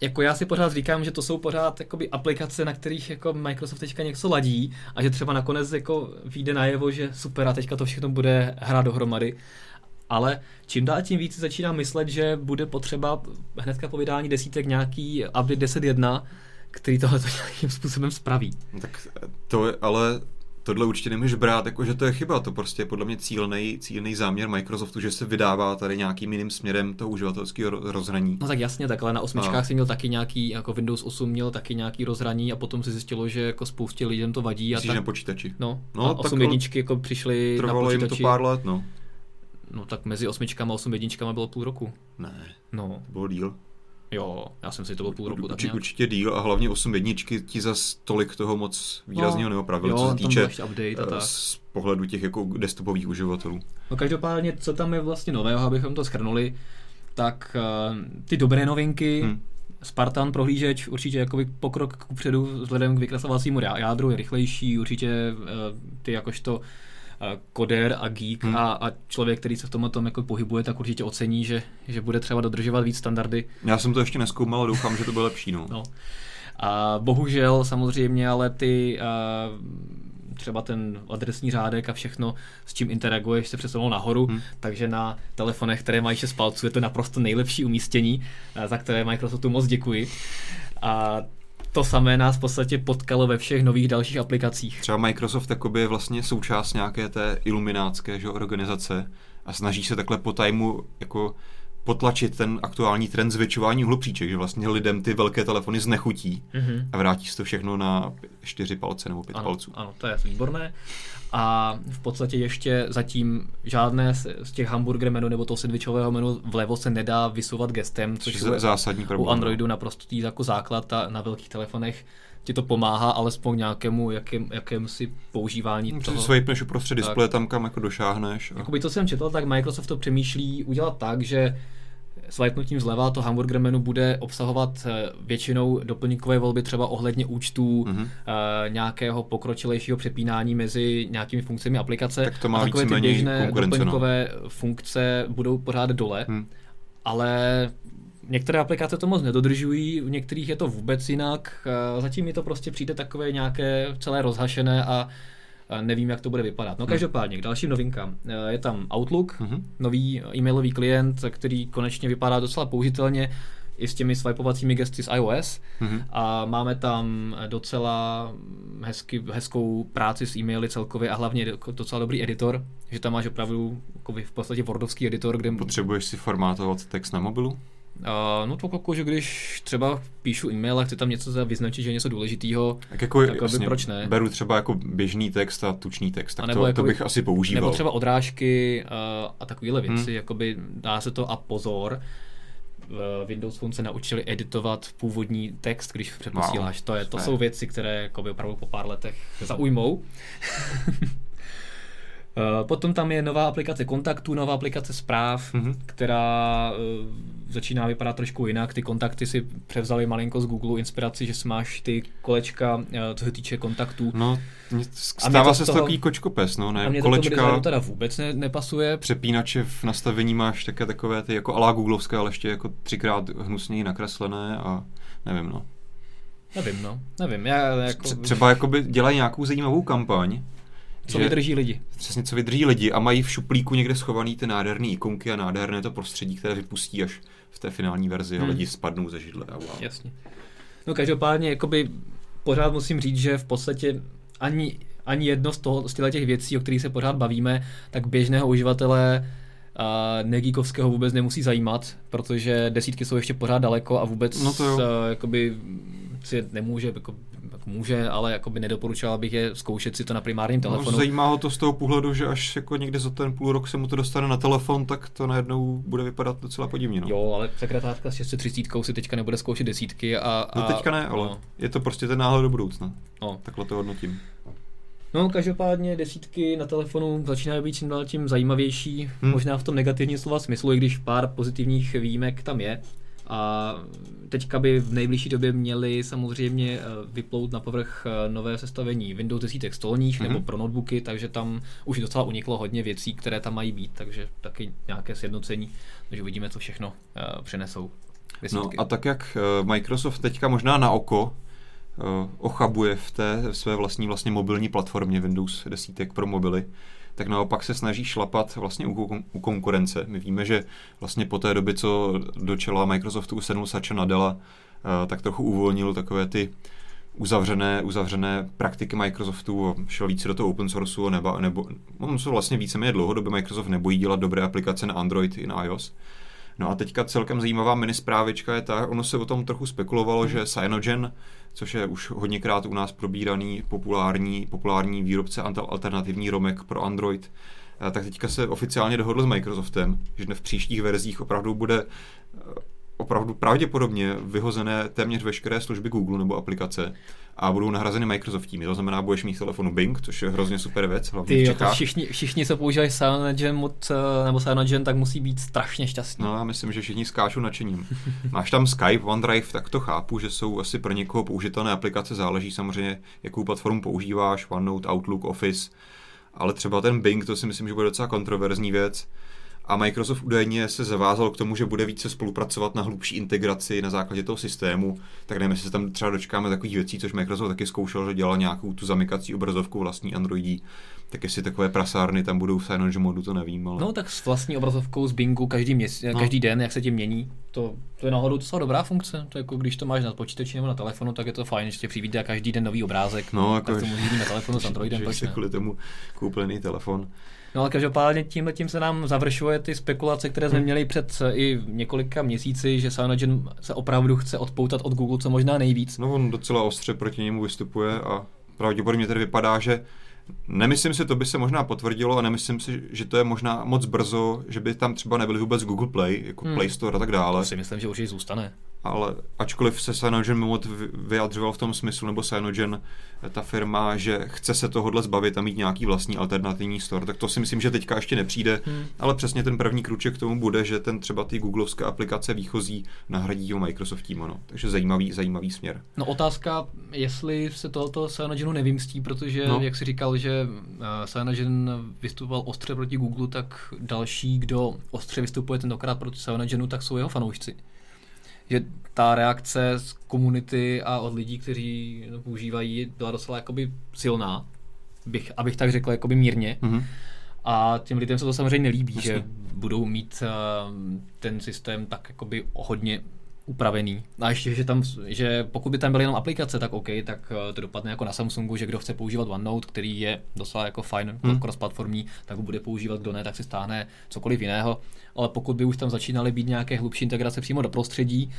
Jako já si pořád říkám, že to jsou pořád jakoby aplikace, na kterých jako Microsoft teďka něco ladí a že třeba nakonec jako vyjde najevo, že super a teďka to všechno bude hrát dohromady. Ale čím dál tím víc začínám myslet, že bude potřeba hnedka po vydání desítek nějaký update 10.1, který tohle nějakým způsobem spraví. No Tak to je, ale tohle určitě nemůžeš brát, jako že to je chyba, to prostě je podle mě cílený, cílený záměr Microsoftu, že se vydává tady nějakým jiným směrem toho uživatelského ro- rozhraní. No tak jasně, tak ale na osmičkách A- si měl taky nějaký, jako Windows 8 měl taky nějaký rozhraní a potom se zjistilo, že jako spoustě lidem to vadí. A Myslíš tak, na počítači? no, No, a tak 8 ale jedničky jako přišly na Trvalo jim to počítači. pár let, no. No tak mezi osmičkama a osm jedničkama bylo půl roku. Ne, No, to bylo díl. Jo, já jsem si to byl půl roku tak nějak. určitě díl a hlavně 8 jedničky ti zas tolik toho moc výrazného No, neopravil, jo, co se týče update a eh, tak. z pohledu těch jako desktopových uživatelů. No každopádně, co tam je vlastně nového, abychom to schrnuli, tak uh, ty dobré novinky, Hm. hmm. Spartan prohlížeč určitě jakoby pokrok kupředu vzhledem k vykreslovacímu rá- jádru je rychlejší, určitě uh, ty jakožto koder a geek Hmm. a, a člověk, který se v tomhle tom jako pohybuje, tak určitě ocení, že, že bude třeba dodržovat víc standardy. Já jsem to ještě neskoumal, ale doufám, že to bude lepší, no. No. A bohužel samozřejmě, ale ty třeba ten adresní řádek a všechno, s čím interaguješ, se přesunou nahoru, Hmm. takže na telefonech, které mají 6 palců, je to naprosto nejlepší umístění, za které Microsoftu moc děkuji. A to samé nás v podstatě potkalo ve všech nových dalších aplikacích. Třeba Microsoft jakoby je vlastně součást nějaké té iluminátské že, organizace a snaží se takhle po tajmu jako potlačit ten aktuální trend zvětšování uhlopříček, že vlastně lidem ty velké telefony znechutí Mhm. a vrátí se to všechno na čtyři palce nebo pět Ano, palců. ano, to je výborné. A v podstatě ještě zatím žádné z těch hamburger menu nebo toho sandwichového menu vlevo se nedá vysouvat gestem, Což je zásadní problém. u Androidu naprosto tý jako základ a na velkých telefonech ti to pomáhá alespoň nějakému jakém, jakém si používání Toho... toho. Swipneš uprostřed displeje tam, kam jako došáhneš. A... Jakoby to jsem četl, tak Microsoft to přemýšlí udělat tak, že swipenutím zleva to hamburger menu bude obsahovat eh, většinou doplňkové volby třeba ohledně účtů, Mhm. mm-hmm. nějakého pokročilejšího přepínání mezi nějakými funkcemi aplikace. Tak to má a takové ty běžné no. doplňkové funkce budou pořád dole, Hm. ale některé aplikace to moc nedodržují, u některých je to vůbec jinak. eh, Zatím mi to prostě přijde takové nějaké celé rozhašené a nevím, jak to bude vypadat. No Hmm. každopádně, k dalším novinkám. Eh, Je tam Outlook, Mhm. nový e-mailový klient, který konečně vypadá docela použitelně i s těmi swipovacími gesty z iOS. Mhm. A máme tam docela hezky, hezkou práci s e-maily celkově a hlavně docela dobrý editor, že tam máš opravdu jako v podstatě Wordovský editor, kde Potřebuješ si formátovat text na mobilu? Uh, no to jako, že když třeba píšu e-mail a chci tam něco za- vyznačit, že je něco důležitého, Tak jako, Tak aby proč ne? Beru třeba jako běžný text a tučný text, tak A to, nebo to jakoby- bych asi používal. nebo třeba odrážky uh, a takovéhle věci, Hmm. jakoby dá se to a pozor, v Windows Phone se naučili editovat původní text, když přeposíláš. To, je, to jsou věci, které jakoby opravdu po pár letech zaujmou. Eh, Potom tam je nová aplikace kontaktů, nová aplikace zpráv, Mhm. která eh, začíná vypadat trošku jinak. Ty kontakty si převzali malinko z Google inspiraci, že máš ty kolečka, eh, co se týče kontaktů. No, mě- A mě stává to se toho- takový kočkopes, no, a ne, mě to k tomu kolečka, designu teda vůbec ne, nepasuje. přepínače v nastavení máš také takové ty jako alá googlovské, ale ještě jako třikrát hnusněji nakreslené a nevím, no. Nevím, no. Nevím, já jako... Tře- Třeba jakoby dělají nějakou zajímavou kampaň, co vydrží lidi. přesně co vydrží lidi a mají v šuplíku někde schovaný ty nádherné ikonky a nádherné to prostředí, které vypustí až v té finální verzi a Hmm. lidi spadnou ze židle a wow. Jasně. No každopádně, jakoby pořád musím říct, že v podstatě ani, ani jedno z, toho, z těch věcí, o kterých se pořád bavíme, tak běžného uživatele a negíkovského vůbec nemusí zajímat, protože desítky jsou ještě pořád daleko a vůbec No to jo. a, jakoby si nemůže, jako, jako může, ale jakoby nedoporučoval bych je zkoušet si to na primárním No, telefonu. zajímá ho to z toho pohledu, že až jako někde za ten půl rok se mu to dostane na telefon, tak to najednou bude vypadat docela podivně. No. Jo, ale sekretářka s 630 si teďka nebude zkoušet desítky a... a No teďka ne, ale No, je to prostě ten náhled do budoucna. no. Takhle to hodnotím. No, každopádně desítky na telefonu začínají být čím dál tím zajímavější, hmm. možná v tom negativním slova smyslu, i když pár pozitivních výjimek tam je. A teďka by v nejbližší době měli samozřejmě eh, vyplout na povrch eh, nové sestavení Windows 10 stolních Mhm. mm-hmm. nebo pro notebooky, takže tam už docela uniklo hodně věcí, které tam mají být, takže taky nějaké sjednocení, takže uvidíme, co všechno uh, přinesou. No a tak jak eh, Microsoft teďka možná na oko eh, ochabuje v té své vlastní vlastně mobilní platformě Windows 10 pro mobily, tak naopak se snaží šlapat vlastně u, u konkurence. My víme, že vlastně po té době, co do čela Microsoftu usednul Satya Nadella, eh, tak trochu uvolnil takové ty uzavřené, uzavřené praktiky Microsoftu a šel více do toho open sourceu nebo, nebo on se vlastně víceméně dlouhodobě Microsoft nebojí dělat dobré aplikace na Android i na iOS. No a teďka celkem zajímavá mini zprávička je ta, ono se o tom trochu spekulovalo, že Cyanogen, což je už hodněkrát u nás probíraný populární, populární výrobce alternativní romek pro Android, eh, tak teďka se oficiálně dohodl s Microsoftem, že v příštích verzích opravdu bude eh, opravdu pravděpodobně vyhozené téměř veškeré služby Google nebo aplikace a budou nahrazeny Microsoftními. To znamená, budeš mít telefonu Bing, což je hrozně super věc, hlavně Ty, v jako všichni, všichni, co používají Cyanogen moc, eh, nebo Cyanogen, tak musí být strašně šťastní. No, já myslím, že všichni skáčou nadšením. Máš tam Skype, OneDrive, tak to chápu, že jsou asi pro někoho použitelné aplikace, záleží samozřejmě, jakou platformu používáš, OneNote, Outlook, Office, ale třeba ten Bing, to si myslím, že bude docela kontroverzní věc. A Microsoft údajně se zavázal k tomu, že bude více spolupracovat na hlubší integraci na základě toho systému. Tak nevím, jestli se tam třeba dočkáme takových věcí, což Microsoft taky zkoušel, že dělal nějakou tu zamykací obrazovku vlastní Androidí. Tak jestli takové prasárny tam budou v Cyanogen modu, to nevím. Ale... No tak s vlastní obrazovkou z Bingu každý, měs- No. každý den, jak se tím mění, to, to je náhodou docela dobrá funkce. To jako když to máš na počítači nebo na telefonu, tak je to fajn, že tě přivítá každý den nový obrázek. No, jako, tak to můžeš na telefonu s Androidem, že proč si ne? kvůli tomu kouplený telefon. No ale každopádně tímhle tím se nám završuje ty spekulace, které jsme Hmm. měli před eh, i několika měsíci, že Cyanogen se opravdu chce odpoutat od Google co možná nejvíc. No on docela ostře proti němu vystupuje a pravděpodobně tedy vypadá, že nemyslím si, to by se možná potvrdilo a nemyslím si, že to je možná moc brzo, že by tam třeba nebyly vůbec Google Play, jako Hmm. Play Store a tak dále. To si myslím, že určitě zůstane. Ale ačkoliv se Cyanogen moc vy- vyjadřoval v tom smyslu, nebo Cyanogen, ta firma, že chce se tohohle zbavit a mít nějaký vlastní alternativní store, tak to si myslím, že teďka ještě nepřijde, Hmm. ale přesně ten první kruček k tomu bude, že ten třeba ty googlovské aplikace výchozí nahradí ho Microsoftím, ano. Takže zajímavý, zajímavý směr. No otázka, jestli se tohoto Cyanogenu nevymstí, protože No. jak si říkal, že Cyanogen vystupoval ostře proti Google, tak další, kdo ostře vystupuje tentokrát proti Cyanogenu, tak jsou jeho fanoušci. Že ta reakce z komunity a od lidí, kteří používají, byla docela jakoby silná. bych, abych tak řekl, jakoby mírně. Mhm. A těm lidem se to samozřejmě nelíbí, Jasně. že budou mít uh, ten systém tak jakoby hodně upravený. A ještě, že, tam, že pokud by tam byly jenom aplikace, tak OK, tak uh, to dopadne jako na Samsungu, že kdo chce používat OneNote, který je docela jako fajn, hmm. cross-platformní, tak ho bude používat, kdo ne, tak si stáhne cokoliv jiného. Ale pokud by už tam začínaly být nějaké hlubší integrace přímo do prostředí,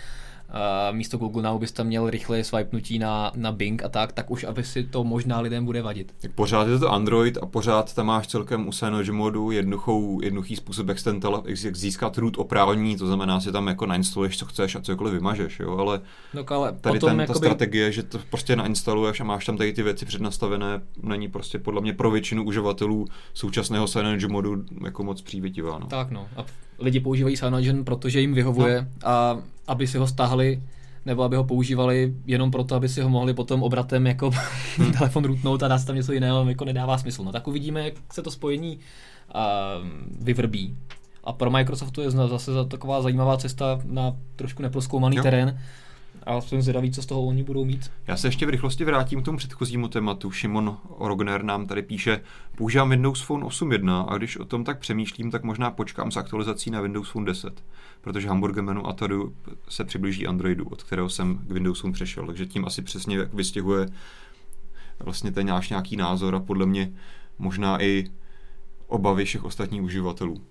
uh, místo Google Now bys tam měl rychle swipenutí na, na Bing a tak, tak už aby si to možná lidem bude vadit. Tak pořád je to Android a pořád tam máš celkem u Synology modu jednoduchou, jednoduchý způsob, jak, ten tele, jak získat root oprávnění, to znamená, že tam jako nainstaluješ, co chceš a cokoliv vymažeš, jo, ale, no, ale tady potom ten, jakoby... ta strategie, že to prostě nainstaluješ a máš tam tady ty věci přednastavené, není prostě podle mě pro většinu uživatelů současného Synology modu jako moc přívětivá. No. Tak no, a lidi používají Cyanogen, protože jim vyhovuje no. a aby si ho stáhli nebo aby ho používali jenom proto, aby si ho mohli potom obratem jako hmm. telefon rootnout a dát tam něco jiného, jako nedává smysl. No tak uvidíme, jak se to spojení uh, vyvrbí. A pro Microsoftu je zase taková zajímavá cesta na trošku neproskoumaný jo. terén, a jsem zvědavý, co z toho oni budou mít. Já se ještě v rychlosti vrátím k tomu předchozímu tématu. Šimon Rogner nám tady píše, používám Windows Phone 8.1 a když o tom tak přemýšlím, tak možná počkám s aktualizací na Windows Phone 10, protože Hamburger menu a se přiblíží Androidu, od kterého jsem k Windowsům přešel, takže tím asi přesně vystihuje vlastně ten náš nějaký názor a podle mě možná i obavy všech ostatních uživatelů.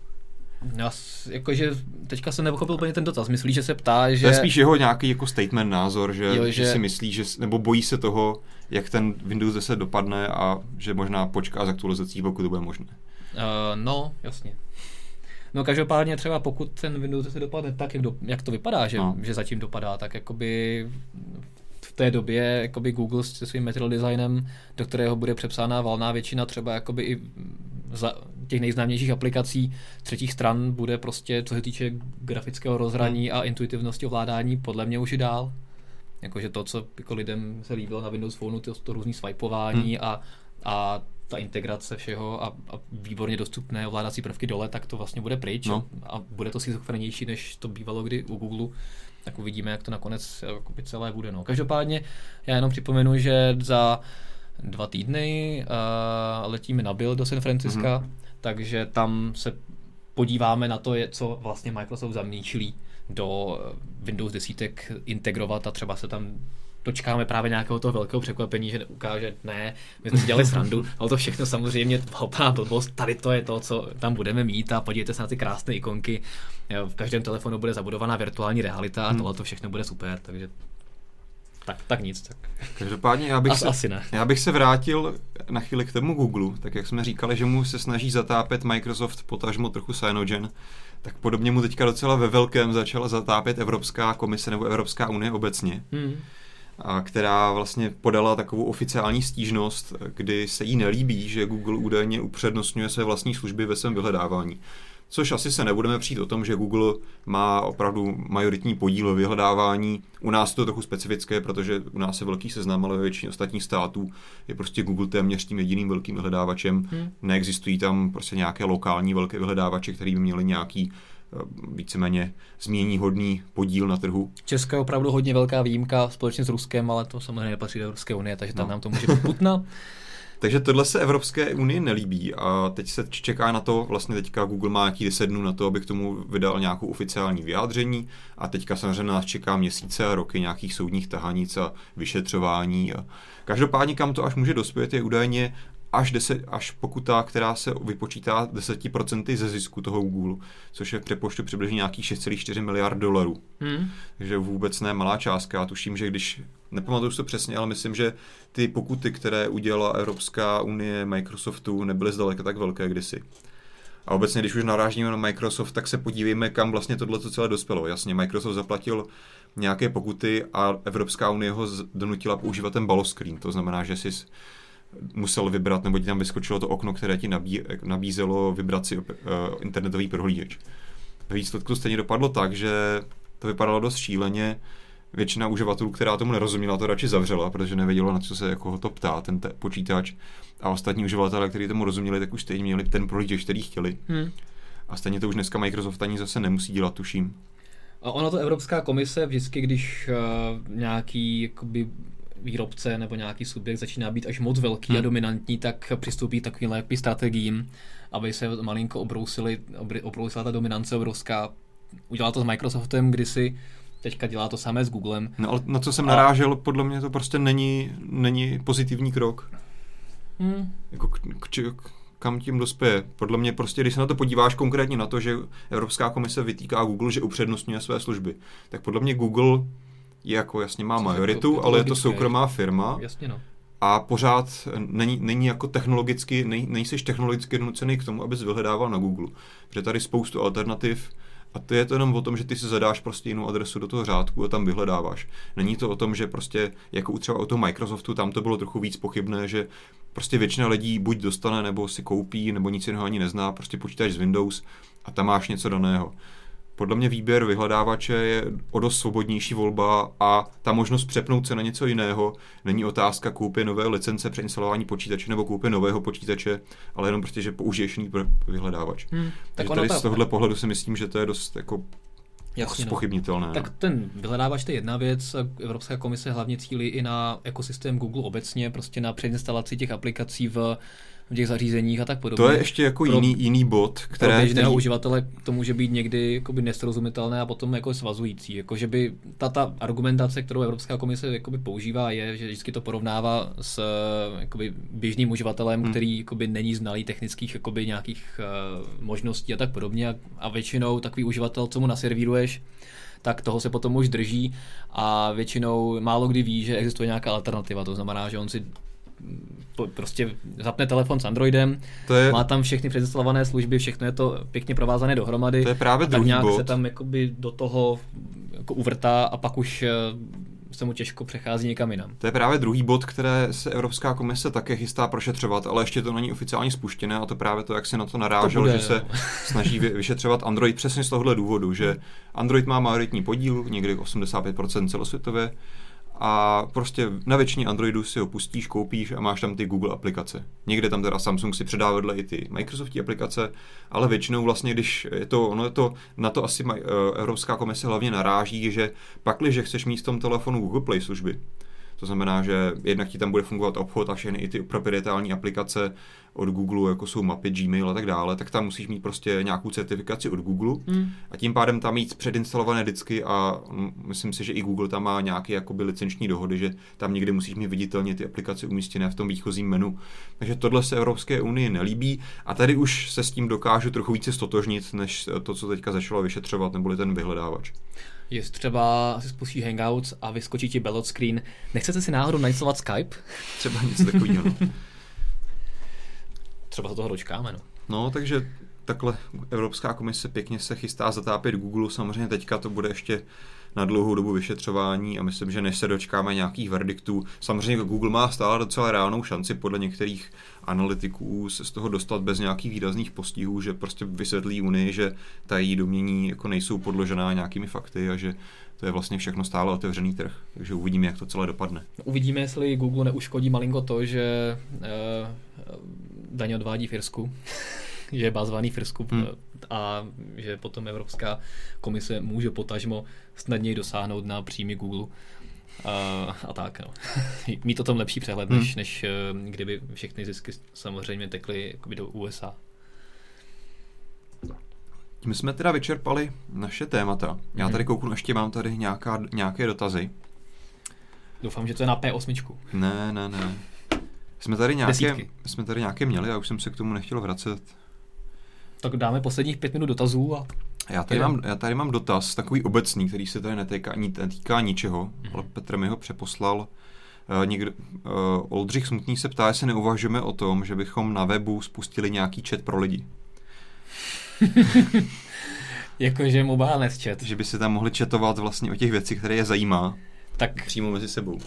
Já, jakože teďka jsem nepochopil úplně ten dotaz. Myslíš, že se ptá, že... To je spíš jeho nějaký jako statement názor, že, jo, že... že si myslí, že, nebo bojí se toho, jak ten Windows 10 dopadne a že možná počká z aktualizací, pokud to bude možné. Uh, no, jasně. No každopádně třeba pokud ten Windows 10 dopadne tak, jak, do, jak to vypadá, že, no. že zatím dopadá, tak jakoby v té době jakoby Google se svým material designem, do kterého bude přepsána valná většina třeba jakoby i za těch nejznámějších aplikací třetích stran bude prostě, co se týče grafického rozhraní hmm. a intuitivnosti ovládání, podle mě už i dál. Jakože to, co jako lidem se líbilo na Windows Phoneu, to, to různý swipeování hmm. a, a ta integrace všeho a, a výborně dostupné ovládací prvky dole, tak to vlastně bude pryč no. a bude to schizofrenější, než to bývalo kdy u Google. Tak uvidíme, jak to nakonec celé bude. No. Každopádně já jenom připomenu, že za dva týdny uh, letíme na build do San Francisca, mm-hmm. takže tam se podíváme na to, co vlastně Microsoft zamýšlí do Windows 10 integrovat a třeba se tam dočkáme právě nějakého toho velkého překvapení, že ukáže, ne, my jsme si dělali srandu, ale to všechno samozřejmě hopá blbost, tady to je to, co tam budeme mít a podívejte se na ty krásné ikonky, v každém telefonu bude zabudovaná virtuální realita a hmm. tohle to všechno bude super, takže tak, tak nic. Tak. Každopádně já bych, As, se, asi ne. já bych se vrátil na chvíli k tomu Google, tak jak jsme říkali, že mu se snaží zatápět Microsoft, potažmo trochu Cyanogen, tak podobně mu teďka docela ve velkém začala zatápět Evropská komise nebo Evropská unie obecně. Hmm a která vlastně podala takovou oficiální stížnost, kdy se jí nelíbí, že Google údajně upřednostňuje své vlastní služby ve svém vyhledávání. Což asi se nebudeme přijít o tom, že Google má opravdu majoritní podíl vyhledávání. U nás je to trochu specifické, protože u nás je velký seznam, ale ve většině ostatních států je prostě Google téměř tím jediným velkým vyhledávačem. Hmm. Neexistují tam prostě nějaké lokální velké vyhledávače, které by měly nějaký eh, víceméně změní hodný podíl na trhu. Česko je opravdu hodně velká výjimka společně s Ruskem, ale to samozřejmě nepatří do Evropské unie, takže tam no. nám to může být putna. Takže tohle se Evropské unii nelíbí a teď se čeká na to, vlastně teďka Google má nějaký 10 dnů na to, aby k tomu vydal nějakou oficiální vyjádření a teďka samozřejmě nás čeká měsíce a roky nějakých soudních tahanic a vyšetřování. A každopádně kam to až může dospět je údajně až, deset, až pokuta, která se vypočítá 10% ze zisku toho Google, což je v přepočtu přibližně nějakých 6,4 miliard dolarů. Hmm. Takže vůbec ne malá částka. Já tuším, že když, nepamatuju to přesně, ale myslím, že ty pokuty, které udělala Evropská unie Microsoftu, nebyly zdaleka tak velké kdysi. A obecně, když už narážíme na Microsoft, tak se podívejme, kam vlastně tohle celé dospělo. Jasně, Microsoft zaplatil nějaké pokuty a Evropská unie ho donutila používat ten baloscreen. To znamená, že si musel vybrat, nebo ti tam vyskočilo to okno, které ti nabí, nabízelo vybrat si uh, internetový prohlížeč. Ve výsledku stejně dopadlo tak, že to vypadalo dost šíleně. Většina uživatelů, která tomu nerozuměla, to radši zavřela, protože nevědělo, na co se jako to ptá, ten te- počítač. A ostatní uživatelé, kteří tomu rozuměli, tak už stejně měli ten prohlížeč, který chtěli. Hmm. A stejně to už dneska Microsoft ani zase nemusí dělat, tuším. A ono to Evropská komise vždycky, když uh, nějaký jakoby, výrobce nebo nějaký subjekt začíná být až moc velký hmm. a dominantní, tak přistoupí k takovým lépe strategiím, aby se malinko obrousili, obrousila ta dominance obrovská. Udělal to s Microsoftem kdysi, teďka dělá to samé s Googlem. No ale na co jsem a... narážel, podle mě to prostě není, není pozitivní krok. Hmm. Jako k, k, k, kam tím dospěje. Podle mě prostě, když se na to podíváš konkrétně na to, že Evropská komise vytýká Google, že upřednostňuje své služby, tak podle mě Google je jako jasně má majoritu, to, ale je to soukromá firma. Jasně no. A pořád není, není jako technologicky, nej, nejseš technologicky nucený k tomu, abys vyhledával na Google. Protože tady spoustu alternativ, a to je to jenom o tom, že ty si zadáš prostě jinou adresu do toho řádku a tam vyhledáváš. Není to o tom, že prostě jako třeba u toho Microsoftu, tam to bylo trochu víc pochybné, že prostě většina lidí buď dostane, nebo si koupí, nebo nic jiného ani nezná, prostě počítač z Windows a tam máš něco daného podle mě výběr vyhledávače je o dost svobodnější volba a ta možnost přepnout se na něco jiného není otázka koupě nové licence při instalování počítače nebo koupě nového počítače, ale jenom prostě, že použiješ jiný vyhledávač. Hmm, tak Takže tady ta... z tohohle pohledu si myslím, že to je dost jako Jasně, spochybnitelné. No. Tak ten vyhledávač to je jedna věc. Evropská komise hlavně cílí i na ekosystém Google obecně, prostě na předinstalaci těch aplikací v v těch zařízeních a tak podobně. To je ještě jako pro, jiný, jiný bod, které... Pro běžného který... uživatele to může být někdy jakoby nesrozumitelné a potom jako svazující. Jako, že by ta, ta argumentace, kterou Evropská komise jakoby používá, je, že vždycky to porovnává s jakoby běžným uživatelem, hmm. který jakoby není znalý technických jakoby nějakých uh, možností a tak podobně a, a většinou takový uživatel, co mu naservíruješ, tak toho se potom už drží a většinou málo kdy ví, že existuje nějaká alternativa. To znamená, že on si prostě zapne telefon s Androidem, to je, má tam všechny předinstalované služby, všechno je to pěkně provázané dohromady. To je právě a tak nějak bod. se tam jakoby do toho jako uvrtá a pak už eh, se mu těžko přechází někam jinam. To je právě druhý bod, které se Evropská komise také chystá prošetřovat, ale ještě to není oficiálně spuštěné a to právě to, jak si na to narážel, to bude, že se snaží vyšetřovat Android přesně z tohohle důvodu, že Android má majoritní podíl, někdy 85% celosvětově, a prostě na většině Androidu si ho pustíš, koupíš a máš tam ty Google aplikace. Někde tam teda Samsung si předá vedle i ty Microsoftí aplikace, ale většinou vlastně, když je to, ono je to, na to asi eh, Evropská komise hlavně naráží, že pakliže chceš mít v tom telefonu Google Play služby, to znamená, že jednak ti tam bude fungovat obchod a všechny i ty proprietální aplikace od Google, jako jsou mapy, Gmail a tak dále, tak tam musíš mít prostě nějakou certifikaci od Google hmm. a tím pádem tam mít předinstalované vždycky a myslím si, že i Google tam má nějaké jakoby licenční dohody, že tam někdy musíš mít viditelně ty aplikace umístěné v tom výchozím menu. Takže tohle se Evropské unii nelíbí a tady už se s tím dokážu trochu více stotožnit, než to, co teďka začalo vyšetřovat, neboli ten vyhledávač že třeba si spustíš Hangouts a vyskočí ti bellot screen. Nechcete si náhodou nainstalovat Skype? Třeba něco takového. No. třeba se toho dočkáme. No. no, takže takhle Evropská komise pěkně se chystá zatápět Google. Samozřejmě teďka to bude ještě na dlouhou dobu vyšetřování a myslím, že než se dočkáme nějakých verdiktů, samozřejmě Google má stále docela reálnou šanci podle některých analytiků se z toho dostat bez nějakých výrazných postihů, že prostě vysvětlí Unii, že ta její domění jako nejsou podložená nějakými fakty a že to je vlastně všechno stále otevřený trh. Takže uvidíme, jak to celé dopadne. Uvidíme, jestli Google neuškodí malinko to, že uh, daně odvádí v Irsku. že je bazovaný v Irsku hmm. a že potom Evropská komise může potažmo snadněji dosáhnout na příjmy Google. A, a tak. No. Mít o tom lepší přehled, hmm. než, než eh, kdyby všechny zisky samozřejmě tekly do USA. My jsme teda vyčerpali naše témata. Já hmm. tady kouknu, ještě mám tady nějaká, nějaké dotazy. Doufám, že to je na P8. Ne, ne, ne. Jsme tady nějaké, jsme tady nějaké měli a už jsem se k tomu nechtěl vracet. Tak dáme posledních pět minut dotazů a já tady, mám, já tady mám dotaz, takový obecný, který se tady netýká, netýká ničeho, mm-hmm. ale Petr mi ho přeposlal. Uh, někdo, uh, Oldřich Smutný se ptá, jestli neuvažujeme o tom, že bychom na webu spustili nějaký chat pro lidi. Jakože mobile chat. Že by se tam mohli chatovat vlastně o těch věcích, které je zajímá. Tak přímo mezi sebou.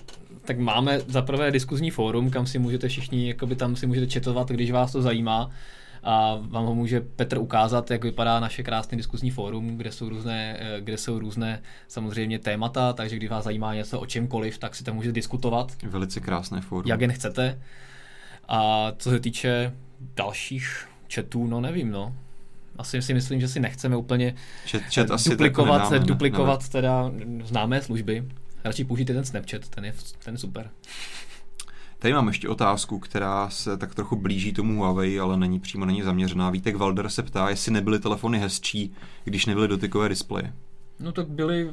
Tak máme za prvé diskuzní fórum, kam si můžete všichni, jakoby tam si můžete chatovat, když vás to zajímá a vám ho může Petr ukázat, jak vypadá naše krásné diskuzní fórum, kde jsou různé, eh, kde jsou různé samozřejmě témata, takže když vás zajímá něco o čemkoliv, tak si tam můžete diskutovat. Velice krásné fórum. Jak jen chcete. A co se týče dalších chatů, no nevím, no. Asi si myslím, že si nechceme úplně chat, chat asi duplikovat, nedáme, duplikovat ne, teda známé služby. Radši použijte ten Snapchat, ten je, ten je super. Tady mám ještě otázku, která se tak trochu blíží tomu Huawei, ale není přímo není zaměřená. Vítek Valder se ptá, jestli nebyly telefony hezčí, když nebyly dotykové displeje. No tak byly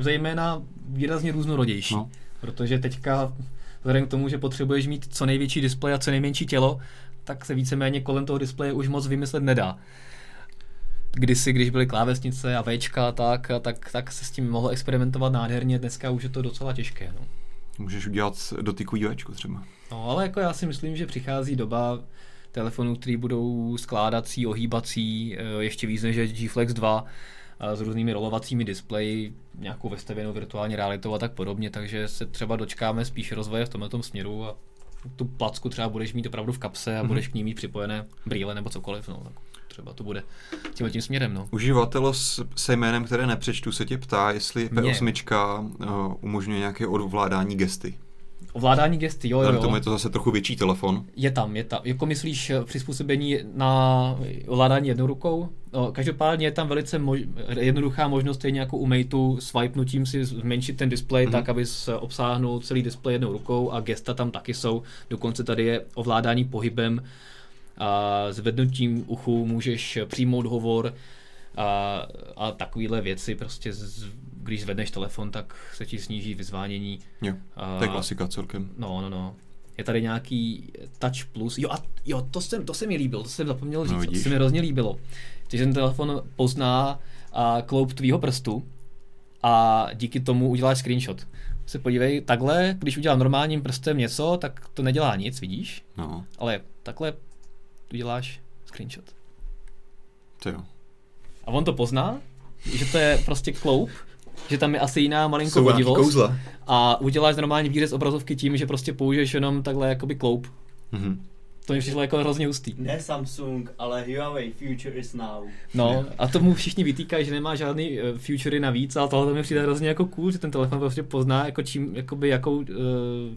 zejména výrazně různorodější, no. protože teďka vzhledem k tomu, že potřebuješ mít co největší displej a co nejmenší tělo, tak se víceméně kolem toho displeje už moc vymyslet nedá. Kdysi, když byly klávesnice a Včka, tak, tak, tak se s tím mohlo experimentovat nádherně, dneska už je to docela těžké. No. Můžeš udělat dotykový Včko třeba. No, ale jako já si myslím, že přichází doba telefonů, které budou skládací, ohýbací, eh, ještě víc než G Flex 2, s různými rolovacími displeji, nějakou vestavěnou virtuální realitou a tak podobně, takže se třeba dočkáme spíš rozvoje v tomhle tom a tu placku třeba budeš mít opravdu v kapse a mm-hmm. budeš k ní mít připojené brýle nebo cokoliv. No, tak třeba to bude tím tím směrem. No. Uživatel se jménem, které nepřečtu, se tě ptá, jestli P8 Mě. Uh, umožňuje nějaké ovládání gesty. Ovládání gesty, jo, jo. jo. tomu je to zase trochu větší telefon. Je tam, je tam. Jako myslíš eh, přizpůsobení na ovládání jednou rukou? No, každopádně je tam velice mož- jednoduchá možnost, stejně jako u Mateu, swipenutím si zmenšit ten displej mm-hmm. tak, aby obsáhnul celý displej jednou rukou a gesta tam taky jsou. Dokonce tady je ovládání pohybem a zvednutím uchu můžeš přijmout hovor a, a takovéhle věci prostě z, když zvedneš telefon, tak se ti sníží vyzvánění. Jo, to je klasika celkem. No, no, no. Je tady nějaký Touch Plus. Jo, a jo, to, jsem, to se mi líbilo, to jsem zapomněl říct, no, to se mi hrozně líbilo. Že ten telefon pozná a kloup tvýho prstu a díky tomu uděláš screenshot. Se podívej, takhle, když udělám normálním prstem něco, tak to nedělá nic, vidíš? No. Ale takhle uděláš screenshot. To jo. A on to pozná, že to je prostě kloup že tam je asi jiná malinko vodivost. Kouzla. A uděláš normální výrez obrazovky tím, že prostě použiješ jenom takhle jakoby kloup. Mm-hmm. To mi přišlo jako hrozně hustý. Ne Samsung, ale Huawei Future is now. No, a tomu všichni vytýkají, že nemá žádný uh, futury navíc, ale tohle mi přijde hrozně jako cool, že ten telefon prostě pozná, jako čím, jakoby, jakou uh,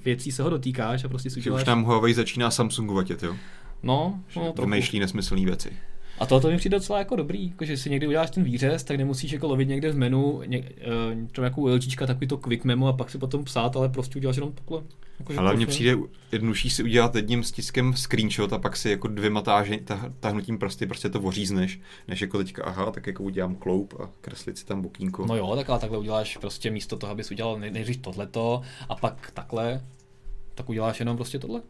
věcí se ho dotýkáš a prostě si uděláš... Už tam Huawei začíná Samsungovatět, jo? No, no Vymýšlí nesmyslné věci. A tohle mi přijde docela jako dobrý, jako že si někdy uděláš ten výřez, tak nemusíš jako lovit někde v menu ně, uh, to jako LGčka, takový to quick memo a pak si potom psát, ale prostě uděláš jenom takhle. Jako, ale mně přijde jednodušší si udělat jedním stiskem screenshot a pak si jako dvěma táže, tahnutím prsty prostě to ořízneš, než jako teďka, aha, tak jako udělám kloup a kreslit si tam bokínko. No jo, tak ale takhle uděláš prostě místo toho, abys udělal nejdřív tohleto a pak takhle, tak uděláš jenom prostě tohle.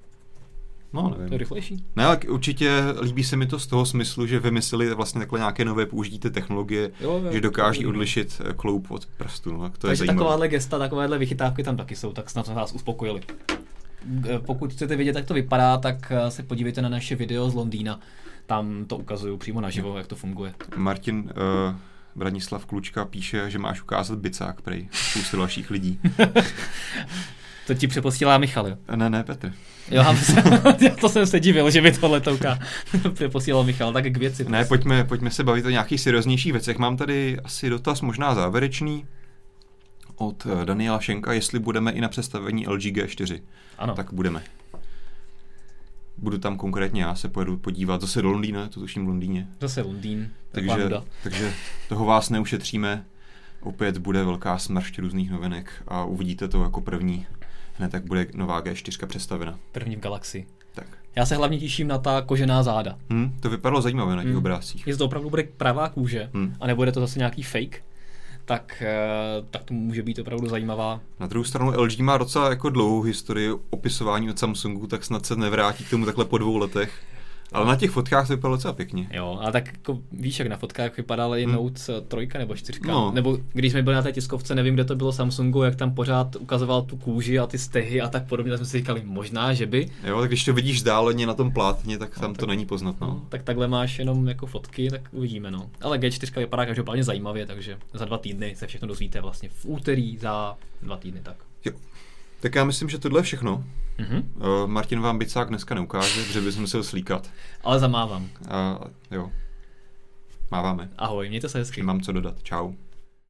No, nevím. To je rychlejší. Ne, ale určitě líbí se mi to z toho smyslu, že vymysleli vlastně takhle nějaké nové použití technologie, jo, jo, že dokáží odlišit eh, kloup od prstu. No, tak to Takže je takováhle gesta, takovéhle vychytávky tam taky jsou, tak snad to nás uspokojili. Eh, pokud chcete vidět, jak to vypadá, tak eh, se podívejte na naše video z Londýna. Tam to ukazuju přímo naživo, jak to funguje. Martin uh, Branislav Klučka píše, že máš ukázat bicák prej spoustu dalších lidí. to ti přeposílá Michal, jo? Ne, ne, Petr. Jo, to jsem se divil, že by tohle touka posílal Michal, tak k věci. Ne, pojďme, pojďme se bavit o nějakých serióznějších věcech. Mám tady asi dotaz možná závěrečný od eh, Daniela Šenka, jestli budeme i na představení LG G4. Ano. Tak budeme. Budu tam konkrétně, já se pojedu podívat zase do Londýna, to tuším v Londýně. Zase Londýn, takže, takže toho vás neušetříme. Opět bude velká smršť různých novinek a uvidíte to jako první hned tak bude nová G4 představena. První v galaxii. Tak. Já se hlavně těším na ta kožená záda. Hmm, to vypadalo zajímavě na těch hmm. obrázcích. Jestli to opravdu bude pravá kůže hmm. a nebude to zase nějaký fake, tak, eh, tak to může být opravdu zajímavá. Na druhou stranu LG má docela jako dlouhou historii opisování od Samsungu, tak snad se nevrátí k tomu takhle po dvou letech. Ale na těch fotkách to vypadalo docela pěkně. Jo, ale tak jako víš, jak na fotkách vypadala i hmm. Note 3 nebo 4. No. Nebo když jsme byli na té tiskovce, nevím, kde to bylo Samsungu, jak tam pořád ukazoval tu kůži a ty stehy a tak podobně, tak jsme si říkali, možná, že by. Jo, tak když to vidíš vzdáleně na tom plátně, tak tam no, tak, to není poznat. No. no. Tak takhle máš jenom jako fotky, tak uvidíme. No. Ale G4 vypadá každopádně zajímavě, takže za dva týdny se všechno dozvíte vlastně v úterý za dva týdny. Tak. Jo. Tak já myslím, že tohle je všechno. Mm-hmm. Uh, Martin vám bicák dneska neukáže, protože bys musel slíkat. Ale zamávám. Uh, jo. Máváme. Ahoj, mějte se hezky. Mám co dodat. Čau.